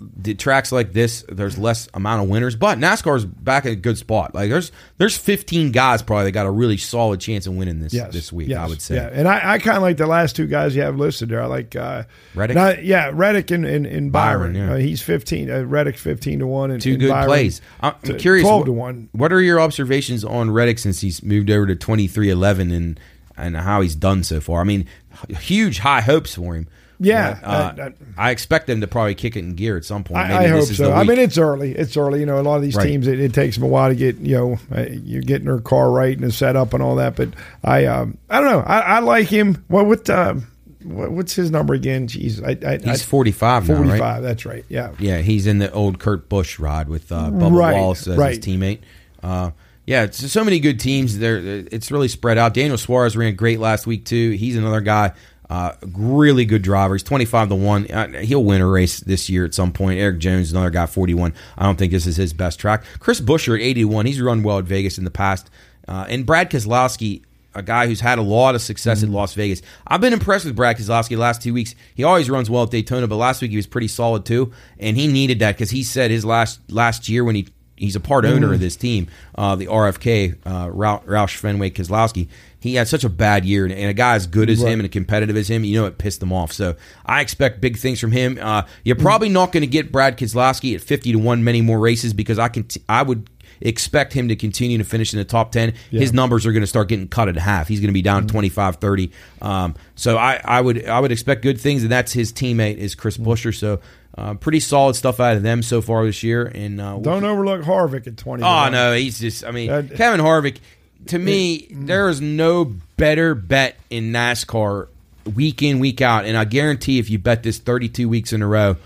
the tracks like this, there's less amount of winners, but NASCAR's back in a good spot. Like there's there's 15 guys probably that got a really solid chance of winning this Yes, this week. yes, I would say. Yeah, and I, I kind of like the last two guys you have listed there. I like uh, Reddick? not- yeah, Reddick and, and, and Byron. Byron, yeah. Uh, he's fifteen. Uh, Reddick fifteen to one, and Two and good Byron plays. I'm to curious. Twelve what, to one. What are your observations on Reddick since he's moved over to 2311 and and how he's done so far? I mean, huge high hopes for him. Yeah, uh, I- I- I expect them to probably kick it in gear at some point. Maybe I, hope is so. I mean, it's early. It's early. You know, a lot of these Right. teams, it, it takes them a while to get you know, uh, you're getting their car right and set up and all that. But I, um, I don't know. I, I like him. Well, what, um, what, what's his number again? Jeez, I, I, he's I, 45 now, right? 45. That's right. Yeah. Yeah, he's in the old Kurt Busch ride with uh, Bubba Right, Wallace as right. his teammate. Uh, yeah, it's so many good teams. There, it's really spread out. Daniel Suarez ran great last week too. He's another guy, uh, really good driver. He's twenty five to one. Uh, he'll win a race this year at some point. Erik Jones, another guy, forty one. I don't think this is his best track. Chris Buescher at eighty one. He's run well at Vegas in the past. Uh, and Brad Keselowski, a guy who's had a lot of success Mm-hmm. at Las Vegas. I've been impressed with Brad Keselowski the last two weeks. He always runs well at Daytona, but last week he was pretty solid too, and he needed that because he said his last last year when he he's a part owner Mm-hmm. of this team, uh, the RFK, uh, Rou- Roush Fenway Keselowski. He had such a bad year, and, a guy as good as him and competitive as him, you know, it pissed him off. So I expect big things from him. Uh, you're probably not going to get Brad Keselowski at fifty to one many more races because I can t- I would expect him to continue to finish in the top 10 his numbers are going to start getting cut in half he's going to be down 25 30 um, so I, I would i would expect good things and that's his teammate is chris buescher so uh, pretty solid stuff out of them so far this year and uh, we'll Don't overlook Harvick at 20. to Oh no, he's just. I mean, Kevin Harvick. To me, there is no better bet in NASCAR week in week out, and I guarantee if you bet this 32 weeks in a row,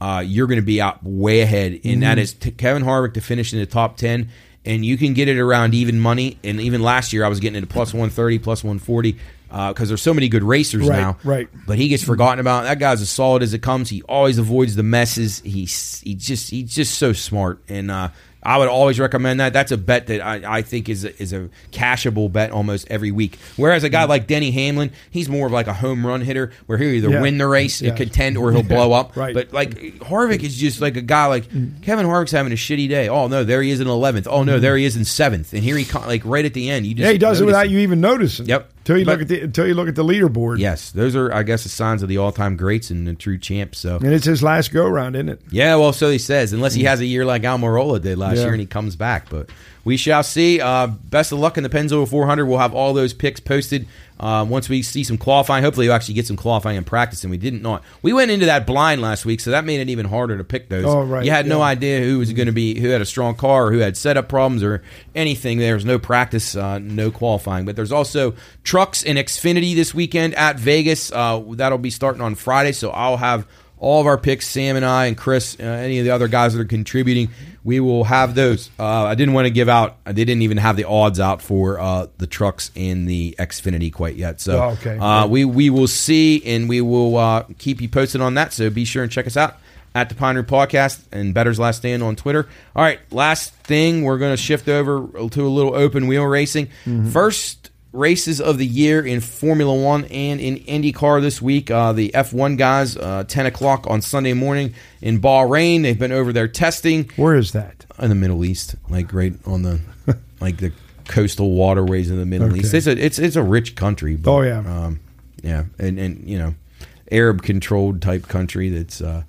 uh, you're going to be out way ahead, and that is t- Kevin Harvick to finish in the top 10. And you can get it around even money. And even last year, I was getting it at plus 130, plus 140. because there's so many good racers Right, now. right. But he gets forgotten about. That guy's as solid as it comes. He always avoids the messes. He's he just he's just so smart, and uh, I would always recommend that. That's a bet that I, I think is a, is a cashable bet almost every week. Whereas a guy like Denny Hamlin, he's more of like a home run hitter, where he'll either Yeah. win the race, Yeah. and contend, or he'll blow up. Right. But like Harvick is just like a guy like Kevin Harvick's having a shitty day. Oh no, there he is in eleventh. Oh no, mm-hmm. there he is in seventh, and here he like right at the end. You just Yeah, he does it without you even noticing. Yep. Till you But- look at the until you look at the leaderboard. Yes, those are I guess the signs of the all-time greats and the true champs. So And it's his last go round, isn't it? yeah, well, so he says, unless he has a year like Almirola did last Yeah. year and he comes back. But we shall see. Uh, best of luck in the Pennzoil 400. We'll have all those picks posted uh, once we see some qualifying. Hopefully, you actually get some qualifying and practice. And we didn't not. We went into that blind last week, so that made it even harder to pick those. Oh, right, You had no idea who was going to be, who had a strong car, or who had setup problems, or anything. There was no practice, uh, no qualifying. But there's also trucks and Xfinity this weekend at Vegas. Uh, that'll be starting on Friday, so I'll have all of our picks, Sam and I and Chris, uh, any of the other guys that are contributing, we will have those. Uh, I didn't want to give out. I didn't even have the odds out for uh, the trucks and the Xfinity quite yet. So Oh, okay. uh, we we will see, and we will uh, keep you posted on that. So be sure and check us out at the Pine Room Podcast and Bettor's Last Stand on Twitter. All right, last thing, we're going to shift over to a little open wheel racing. First races of the year in Formula One and in IndyCar this week. Uh, the F1 guys, uh, 10 o'clock on Sunday morning in Bahrain. They've been over there testing Where is that? in the Middle East, like right on the like the coastal waterways in the Middle Okay. East. It's a it's it's a rich country. But, Oh, yeah. um, yeah, and and you know, Arab controlled type country that's uh,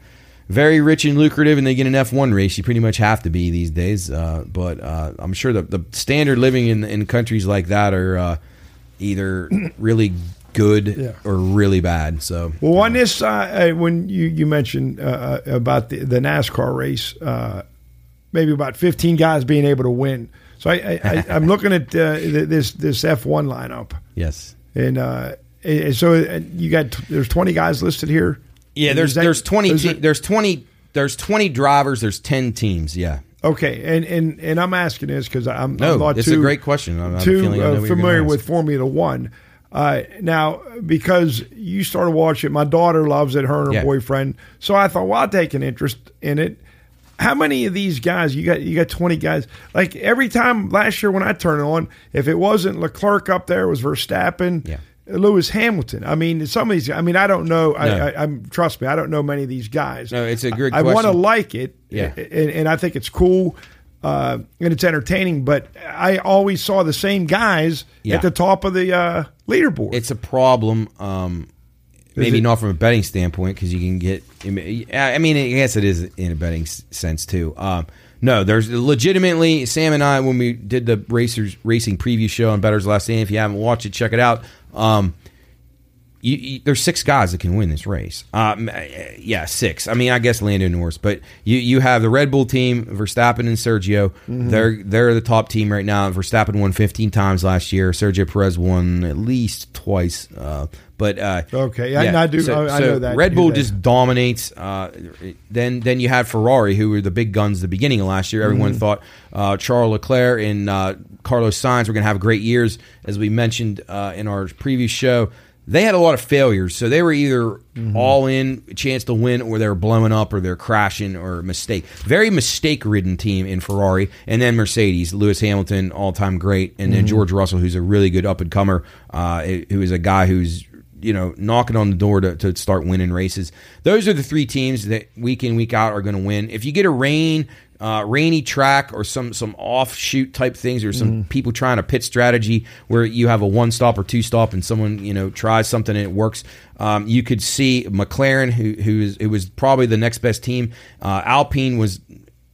very rich and lucrative, and they get an F one race. You pretty much have to be these days. Uh, but uh, I'm sure the the standard living in in countries like that are uh, either really good Yeah. or really bad. So Well, on this, uh, uh, when you you mentioned uh, uh, about the, the NASCAR race, uh, maybe about fifteen guys being able to win. So I, I, I'm looking at uh, this this F one lineup, yes. and uh, so you got there's twenty guys listed here. Yeah, there's that- there's twenty te- there's twenty there's twenty drivers. There's ten teams. Yeah. Okay, and and and I'm asking this because I'm, No, I'm not it's too, a great question. I have a too feeling I know uh, familiar with Formula One. Uh, now, because you started watching, my daughter loves it. Her and her Yeah. boyfriend. So I thought, well, I'll take an interest in it. How many of these guys you got? You got twenty guys. Like every time last year when I turned it on, if it wasn't Leclerc up there, it was Verstappen. Yeah. Lewis Hamilton. I mean, some of these. I mean, I don't know. I, No. I, I'm trust me. I don't know many of these guys. No, it's a good I, want to like it. Yeah. and, and I think it's cool uh, and it's entertaining. But I always saw the same guys Yeah. at the top of the uh, leaderboard. It's a problem. Um, maybe not from a betting standpoint because you can get. I mean, I guess it is in a betting sense too. Um, no, there's legitimately Sam and I when we did the racers racing preview show on Bettor's Last Stand. If you haven't watched it, check it out. Um, you, you, there's six guys that can win this race. Um, yeah, six. I mean, I guess Lando Norris, but you you have the Red Bull team, Verstappen and Sergio. Mm-hmm. They're they're the top team right now. Verstappen won 15 times last year. Sergio Perez won at least twice. Uh, but uh, Okay, I- I do- I- I know that. Red Bull That- just dominates. Uh, then then you had Ferrari, who were the big guns at the beginning of last year. Everyone Mm-hmm. thought uh, Charles Leclerc and uh, Carlos Sainz were going to have great years, as we mentioned uh, in our previous show. They had a lot of failures, so they were either Mm-hmm. all in, chance to win, or they're blowing up, or they're crashing, or mistake. Very mistake-ridden team in Ferrari, and then Mercedes, Lewis Hamilton, all-time great, and Mm-hmm. then George Russell, who's a really good up-and-comer, uh, who is a guy who's you know, knocking on the door to, to start winning races. Those are the three teams that week in week out are going to win. If you get a rain, uh, rainy track or some some offshoot type things, or some people trying a pit strategy where you have a one stop or two stop, and someone you know tries something and it works. Um, you could see McLaren, who who is it was probably the next best team. Uh, Alpine was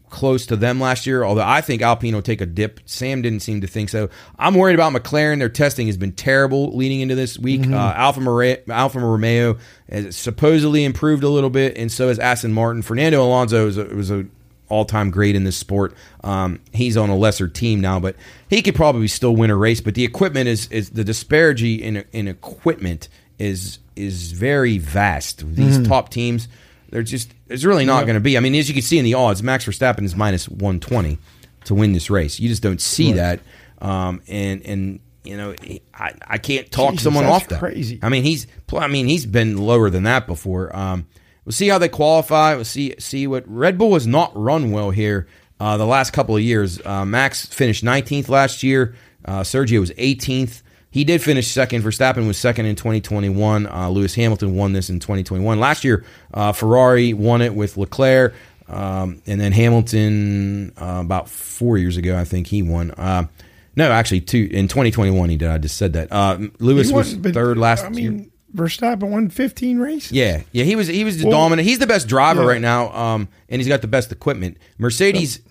close to them last year, although I think Alpine will take a dip. Sam didn't seem to think so. I'm worried about McLaren. Their testing has been terrible leading into this week. Uh, Alfa, Mora- Alfa Romeo has supposedly improved a little bit, and so has Aston Martin. Fernando Alonso was a, was a all-time great in this sport. Um, he's on a lesser team now, but he could probably still win a race. But the equipment is is the disparity in in equipment is is very vast. These top teams they're just it's really not going to be. I mean, as you can see in the odds, Max Verstappen is minus one twenty to win this race. You just don't see that. Um, and and you know, I, I can't talk Jesus, someone off that. crazy. I mean, he's I mean he's been lower than that before. Um, we'll see how they qualify. We'll see see what Red Bull has not run well here uh, the last couple of years. Uh, Max finished 19th last year. Uh, Sergio was 18th. He did finish second. Verstappen was second in 2021. Uh, Lewis Hamilton won this in 2021. Last year, uh, Ferrari won it with Leclerc, um, and then Hamilton uh, about four years ago, I think he won. Uh, no, actually, two in 2021 he did. I just said that. Uh, Lewis was but, third last I mean, year. Verstappen won 15 races. Yeah, yeah, he was he was the Well, dominant. He's the best driver yeah. right now, um, and he's got the best equipment. Mercedes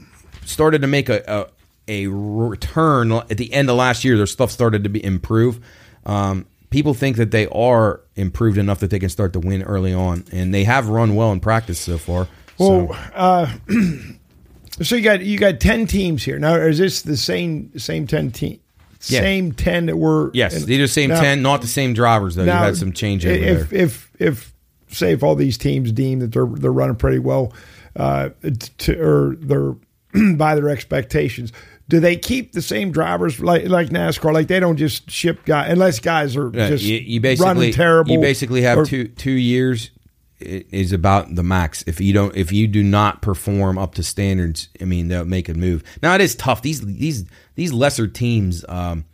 started to make a, a a return at the end of last year. Their stuff started to be improve. Um, people think that they are improved enough that they can start to win early on, and they have run well in practice so far. Well, so, uh, so you got you got 10 teams here. Now, is this the same same 10 team? Yeah. Same 10 that were yes, in- they're the same Now- ten, not the same drivers though. now, you had some change over if, there. If if say if all these teams deem that they're they're running pretty well, uh, to, or they're by their expectations, do they keep the same drivers like like NASCAR? Like they don't just ship guys unless guys are Yeah, just you, you basically running terrible. You basically have or- two two years is about the max. If you don't, if you do not perform up to standards, I mean they'll make a move. Now it is tough. These these these lesser teams, um,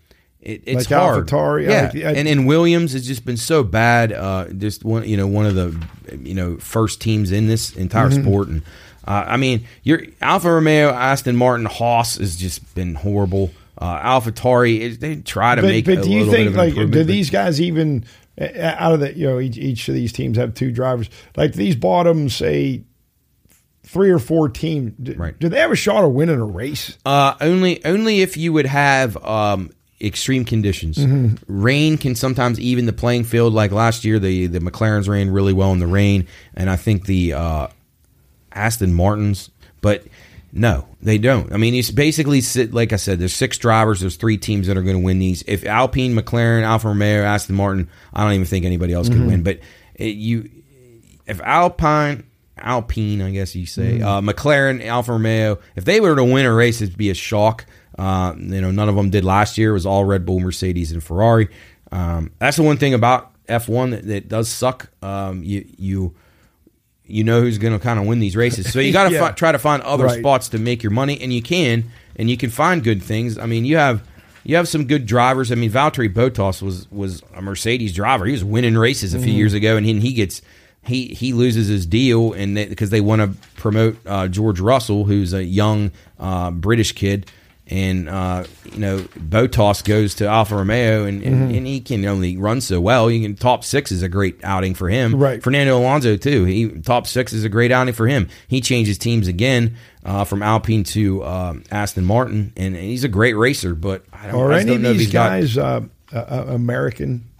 it, it's Like hard. AlphaTauri, yeah. like, I- and and Williams has just been so bad. Uh, just one, you know, one of the you know first teams in this entire Mm-hmm. sport, and uh, I mean, your Alfa Romeo, Aston Martin, Haas has just been horrible. Uh, AlphaTauri, is- they try to but, make. but a do you think like do these guys even uh, out of the you know each, each of these teams have two drivers like these bottom say three or four team do, Right. do they have a shot of winning a race Uh, only only if you would have um, extreme conditions. Mm-hmm. Rain can sometimes even the playing field. Like last year, the the McLarens ran really well in the rain, and I think the uh, Aston Martins, but no, they don't. I mean, it's basically sit like I said. There's six drivers. There's three teams that are going to win these. If Alpine, McLaren, Alfa Romeo, Aston Martin, I don't even think anybody else Mm-hmm. can win. But it, you, if Alpine. Alpine, I guess you say, Mm-hmm. uh, McLaren, Alfa Romeo. If they were to win a race, it'd be a shock. Uh, you know, none of them did last year. It was all Red Bull, Mercedes, and Ferrari. Um, that's the one thing about F1 that, that does suck. Um, you you you know who's going to kind of win these races. So you got to Yeah. fi- try to find other Right. spots to make your money, and you can, and you can find good things. I mean, you have you have some good drivers. I mean, Valtteri Bottas was was a Mercedes driver. He was winning races a few Mm-hmm. years ago, and he, he gets he he loses his deal, and because they, want to promote uh, George Russell, who's a young uh, British kid. And uh, you know, Bottas goes to Alfa Romeo, and, and, Mm-hmm. and he can only run so well. You can top six is a great outing for him. Right. Fernando Alonso too. He top six is a great outing for him. He changes teams again uh, from Alpine to um, Aston Martin, and he's a great racer. But I don't, are I any don't of these he's got- guys uh, uh, uh, American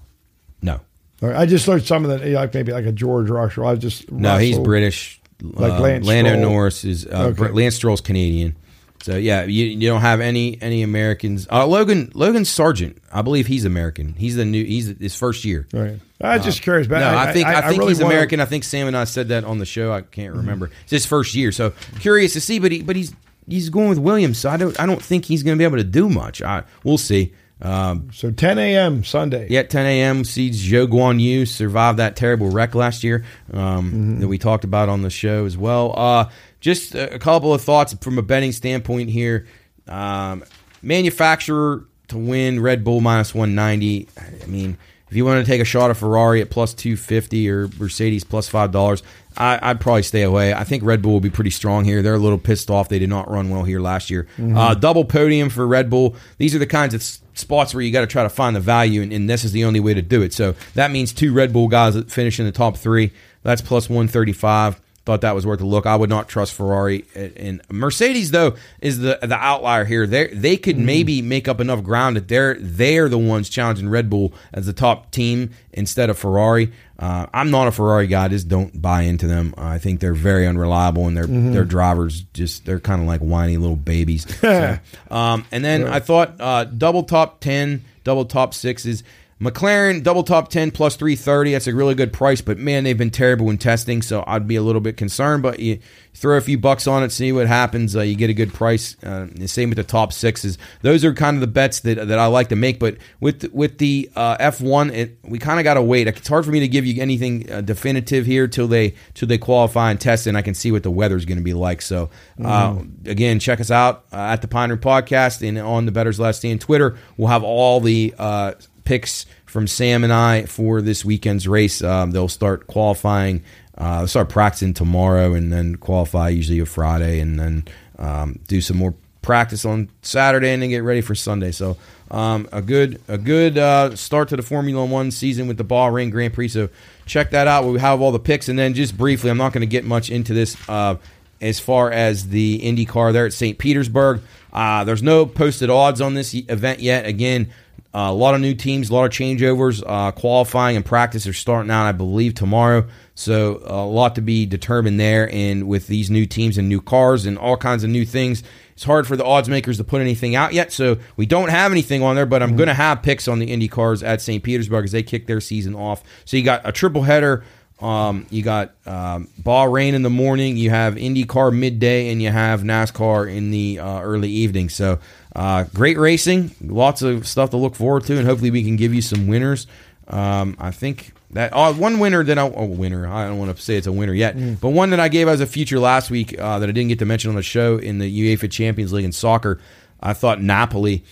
no, I just learned some of the like maybe like a George Russell. I just no, he's British. Like Uh, Lando. Norris is uh. Lance Stroll's Canadian. So yeah, you, you don't have any any Americans. Uh, Logan Logan Sargeant, I believe he's American. He's the new. He's his first year. Right. I was just curious. But no, I, think I, think really he's wanna- American. I think Sam and I said that on the show. I can't remember. It's his first year, so curious to see. But he, but he's he's going with Williams, so I don't I don't think he's going to be able to do much. I we'll see. Um, So 10 a.m. Sunday. yeah, 10 a.m. sees Zhou Guan Yu survive that terrible wreck last year um, that we talked about on the show as well. Uh, just a, couple of thoughts from a betting standpoint here. Um, manufacturer to win Red Bull minus 190. I mean, if you want to take a shot of Ferrari at plus 250 or Mercedes plus $5, I, I'd probably stay away. I think Red Bull will be pretty strong here. They're a little pissed off. They did not run well here last year. Uh, double podium for Red Bull. These are the kinds of spots where you got to try to find the value, and, and this is the only way to do it. So that means two Red Bull guys that finish in the top three. That's plus 135. Thought that was worth a look. I would not trust Ferrari and Mercedes though is the the outlier here. They they could mm-hmm. maybe make up enough ground that they're they're the ones challenging Red Bull as the top team instead of Ferrari. Uh, I'm not a Ferrari guy. I just don't buy into them. I think they're very unreliable and their their drivers just they're kind of like whiny little babies. So, um, and then I thought uh, double top ten, double top sixes. McLaren double top 10 plus 330. That's a really good price, but man, they've been terrible in testing, so I'd be a little bit concerned. But you throw a few bucks on it, see what happens. Uh, you get a good price. Uh, the same with the top sixes. Those are kind of the bets that, that I like to make. But with with the uh, F1, it, we kind of got to wait. It's hard for me to give you anything uh, definitive here till they till they qualify and test, and I can see what the weather's going to be like. So uh, again, check us out uh, at the Pine Room Podcast and on the Bettor's Last Stand Twitter. We'll have all the uh, picks from Sam and I for this weekend's race. Um, they'll start qualifying. Uh, start practicing tomorrow and then qualify usually a Friday and then um, do some more practice on Saturday and then get ready for Sunday. So um, a good a good uh, start to the Formula One season with the Bahrain Grand Prix. So check that out. We have all the picks and then just briefly, I'm not going to get much into this. Uh, as far as the IndyCar there at St. Petersburg. Uh, there's no posted odds on this event yet. Again, uh, a lot of new teams, a lot of changeovers. Uh, qualifying and practice are starting out, I believe, tomorrow. So a lot to be determined there. And with these new teams and new cars and all kinds of new things, it's hard for the odds makers to put anything out yet. So we don't have anything on there, but I'm going to have picks on the Indy cars at St. Petersburg as they kick their season off. So you got a triple header. Um, you got um, Bahrain in the morning, you have IndyCar midday, and you have NASCAR in the uh, early evening. So, uh, great racing, lots of stuff to look forward to, and hopefully we can give you some winners. Um, I think that uh, one winner that I oh, winner I don't want to say it's a winner yet, but one that I gave as a future last week uh, that I didn't get to mention on the show in the UEFA Champions League in soccer. I thought Napoli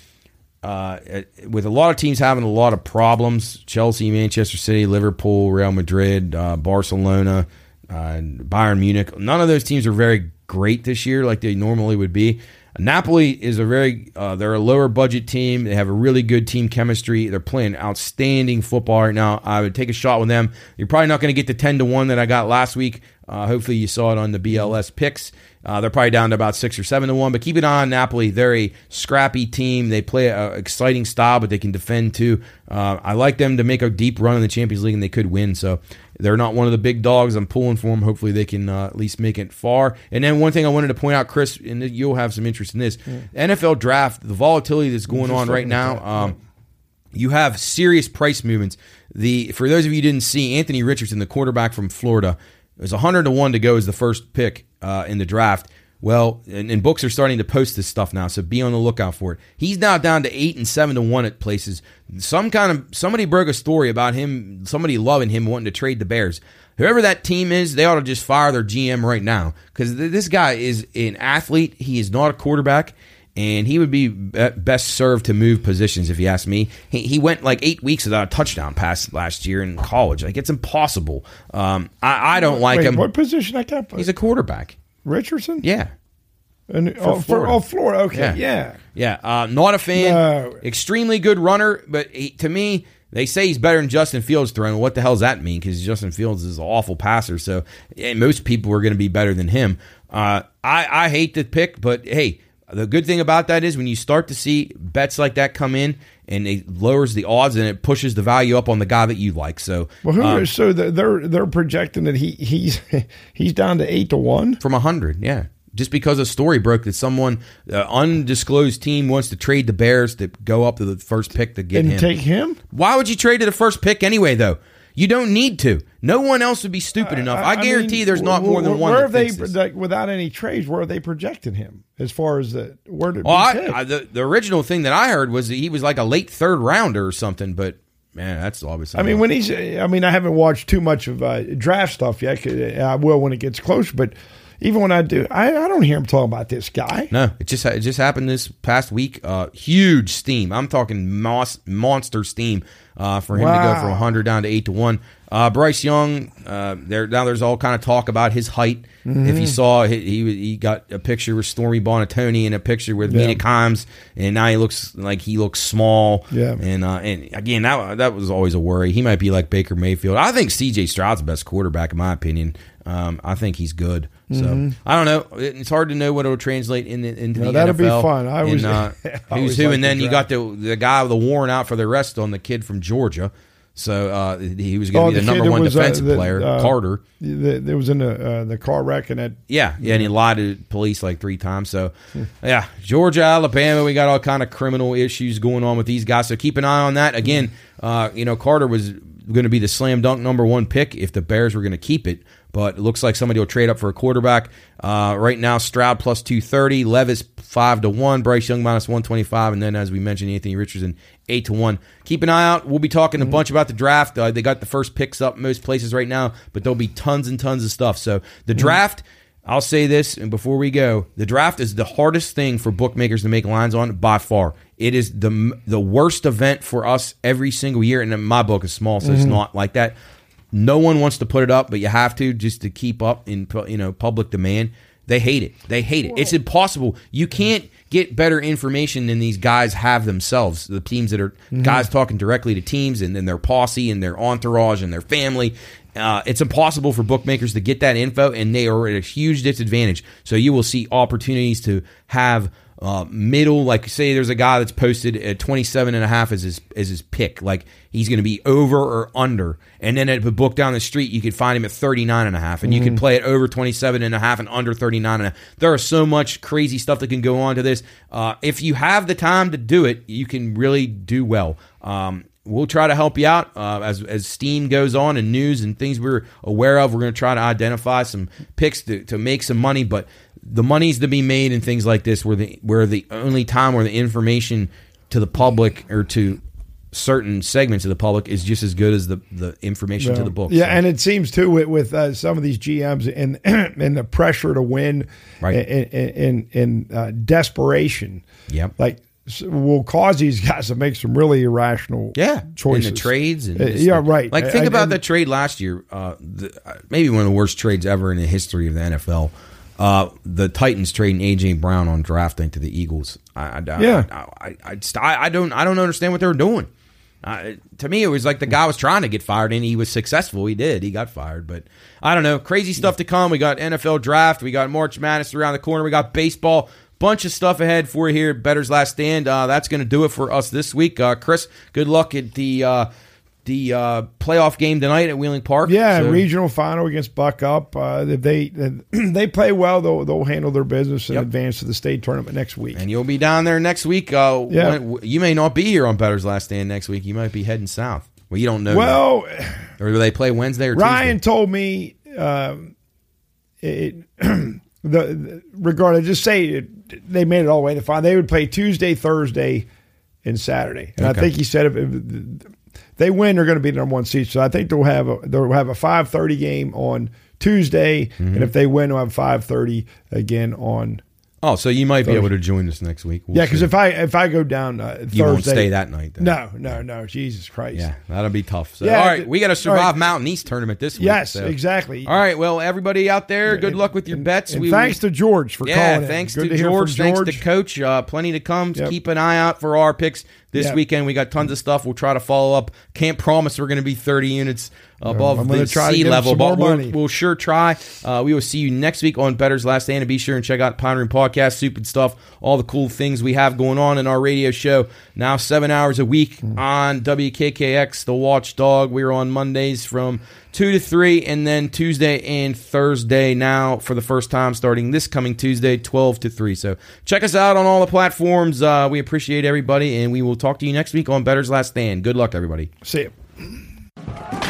uh, with a lot of teams having a lot of problems Chelsea, Manchester City, Liverpool, Real Madrid, uh, Barcelona, uh, Bayern Munich. None of those teams are very great this year like they normally would be. Napoli is a very uh, they're a lower budget team. They have a really good team chemistry. They're playing outstanding football right now. I would take a shot with them. You're probably not going to get the ten to one that I got last week. Uh, hopefully you saw it on the BLS picks. Uh, they're probably down to about six or seven to one, but keep an eye on Napoli. They're a scrappy team. They play an exciting style, but they can defend too. Uh, I like them to make a deep run in the Champions League, and they could win. So they're not one of the big dogs. I'm pulling for them. Hopefully they can uh, at least make it far. And then one thing I wanted to point out, Chris, and you'll have some interest in this: NFL draft, the volatility that's going on right now. Um, you have serious price movements. The for those of you who didn't see, Anthony Richardson, the quarterback from Florida, was 100 to 1 to go as the first pick uh, in the draft. Well, and, and books are starting to post this stuff now, so be on the lookout for it. He's now down to eight and seven to one at places. Some kind of somebody broke a story about him, somebody loving him, wanting to trade the Bears. Whoever that team is, they ought to just fire their GM right now because th- this guy is an athlete. He is not a quarterback and he would be be- best served to move positions if you ask me. He, he went like eight weeks without a touchdown pass last year in college. Like it's impossible. Um, I, I don't like Wait, him. What position I kept? He's a quarterback. Richardson. Yeah, And, oh, for, Florida. oh, Florida. Okay, Yeah. yeah. yeah. Uh, not a fan. No. Extremely good runner, but he, to me. They say he's better than Justin Fields throwing. What the hell does that mean? Because Justin Fields is an awful passer. So most people are going to be better than him. Uh, I, I hate the pick, but hey, the good thing about that is when you start to see bets like that come in and it lowers the odds and it pushes the value up on the guy that you like. So Well, who? um, so they're they're projecting that he he's he's down to eight to one. from a 100 yeah just because a story broke that someone uh, undisclosed team wants to trade the bears to go up to the first pick to get And him take him. why would you trade to the first pick anyway though you don't need to no one else would be stupid enough i, guarantee mean, there's not more than one Where have they like without any trades? Where are they projecting him as far as the where did well, I. I, the, the original thing that i heard was that he was like a late third rounder or something but man that's obviously I mean, when he's, I mean, I haven't watched too much of uh, draft stuff yet. I will when it gets close, but even when I do, I, I don't hear him talking about this guy. No, it just it just happened this past week. Uh, huge steam. I'm talking mos- monster steam uh, for him to go from 100 down to eight to one. Uh, Bryce Young, uh, there now there's all kind of talk about his height. Mm-hmm. If you saw, he, he he got a picture with Stormy Buonantony and a picture with Mina Kimes, and now he looks like he looks small. Yeah. and uh, and again that that was always a worry. He might be like Baker Mayfield. I think C.J. Stroud's the best quarterback in my opinion. Um, I think he's good. So I don't know. It's hard to know what it'll translate in the, into No, the that'll be fun. I was- uh, I who's who, and the then you got the the guy with the warrant out for the arrest on the kid from Georgia. So uh, he was going Oh, to be the, the number one was, uh, defensive the, player, uh, Carter. The, there was in the uh, the car wreck and that. Yeah, yeah, and he lied to police like three times. So, yeah, Georgia, Alabama, we got all kind of criminal issues going on with these guys. So keep an eye on that. Again, uh, you know, Carter was going to be the slam dunk number one pick if the Bears were going to keep it, but it looks like somebody will trade up for a quarterback. Uh, right now, Stroud plus two thirty, Levis five to one, Bryce Young minus one twenty five, and then as we mentioned, Anthony Richardson eight to one. Keep an eye out. We'll be talking a bunch about the draft. Uh, they got the first picks up most places right now, but there'll be tons and tons of stuff. So the draft. I'll say this, and before we go, the draft is the hardest thing for bookmakers to make lines on by far. It is the the worst event for us every single year, and my book is small, so it's mm-hmm. not like that. No one wants to put it up, but you have to just to keep up in you know public demand. They hate it. They hate it. It's impossible. You can't get better information than these guys have themselves. The teams that are mm-hmm. guys talking directly to teams and then their posse and their entourage and their family. Uh, it's impossible for bookmakers to get that info, and they are at a huge disadvantage. So you will see opportunities to have uh, middle, like say there's a guy that's posted at 27 and a half as his as his pick, like he's going to be over or under, and then at a book down the street you could find him at 39 and a half, and you could play it over 27 and a half and under 39 and a half. There are so much crazy stuff that can go on to this. Uh, if you have the time to do it, you can really do well. Um, we'll try to help you out uh, as as steam goes on and news and things we're aware of. We're going to try to identify some picks to, to make some money, but the money's to be made in things like this, where the where the only time where the information to the public or to certain segments of the public is just as good as the the information to the book. Yeah, So- and it seems too with, with uh, some of these GMs and and the pressure to win, Right. And and, and uh, desperation, Yep. like will cause these guys to make some really irrational, Yeah, choices. in the trades and Uh, yeah, right. Like think about and- the trade last year. Uh, the, uh, maybe one of the worst trades ever in the history of the NFL. Uh, the Titans trading AJ Brown on drafting to the Eagles. I, I, I- Yeah. I, I, I, I- I don't I don't understand what they were doing. Uh, to me, it was like the guy was trying to get fired, and he was successful. He did. He got fired, but I don't know. Crazy stuff to come. We got NFL draft. We got March Madness around the corner. We got baseball. Bunch of stuff ahead for you here. at Bettor's Last Stand. Uh, that's going to do it for us this week. Uh, Chris, good luck at the uh, the uh, playoff game tonight at Wheeling Park. Yeah, So- regional final against Buck Up. Uh, if they they play well, they'll they'll handle their business and Yep. advance to the state tournament next week. and you'll be down there next week. Uh, Yeah. when- you may not be here on Bettor's Last Stand next week. You might be heading south. Well, you don't know. well, yet. or do they play Wednesday or Tuesday? Ryan Tuesday? told me um, it, the, the regardless, just say it, they made it all the way to the final. They would play Tuesday, Thursday, and Saturday. And Okay. I think he said if, if they win, they're going to be the number one seed. So I think they'll have a they'll have a five thirty game on Tuesday, Mm-hmm. and if they win, they'll have five thirty again on. Oh, so you might be able to join us next week. We'll Yeah, because if I if I go down uh, Thursday, you won't stay that night. Then. No, no, no. Jesus Christ. Yeah, that'll be tough. So, Yeah, all right, th- we got to survive right. Mountain East tournament this week. Yes, so. exactly. All right, well, everybody out there, good luck with your And- bets. And We- thanks to George for yeah, calling. in. thanks Good to, hear from George, thanks to George. Coach. Uh, plenty to come. Yep. Keep an eye out for our picks this weekend. We got tons of stuff. We'll try to follow up. Can't promise we're going to be 30 units above I'm the try sea level, but we'll, we'll sure try. Uh, we will see you next week on Bettor's Last Stand. And be sure and check out Pine Room Podcast, Stupid Stuff, all the cool things we have going on in our radio show. Now, seven hours a week Hmm. on WKKX, The Watchdog. We're on Mondays from 2 to 3, and then Tuesday and Thursday now for the first time, starting this coming Tuesday, 12 to 3. So check us out on all the platforms. Uh, we appreciate everybody, and we will talk to you next week on Bettor's Last Stand. Good luck, everybody. See you.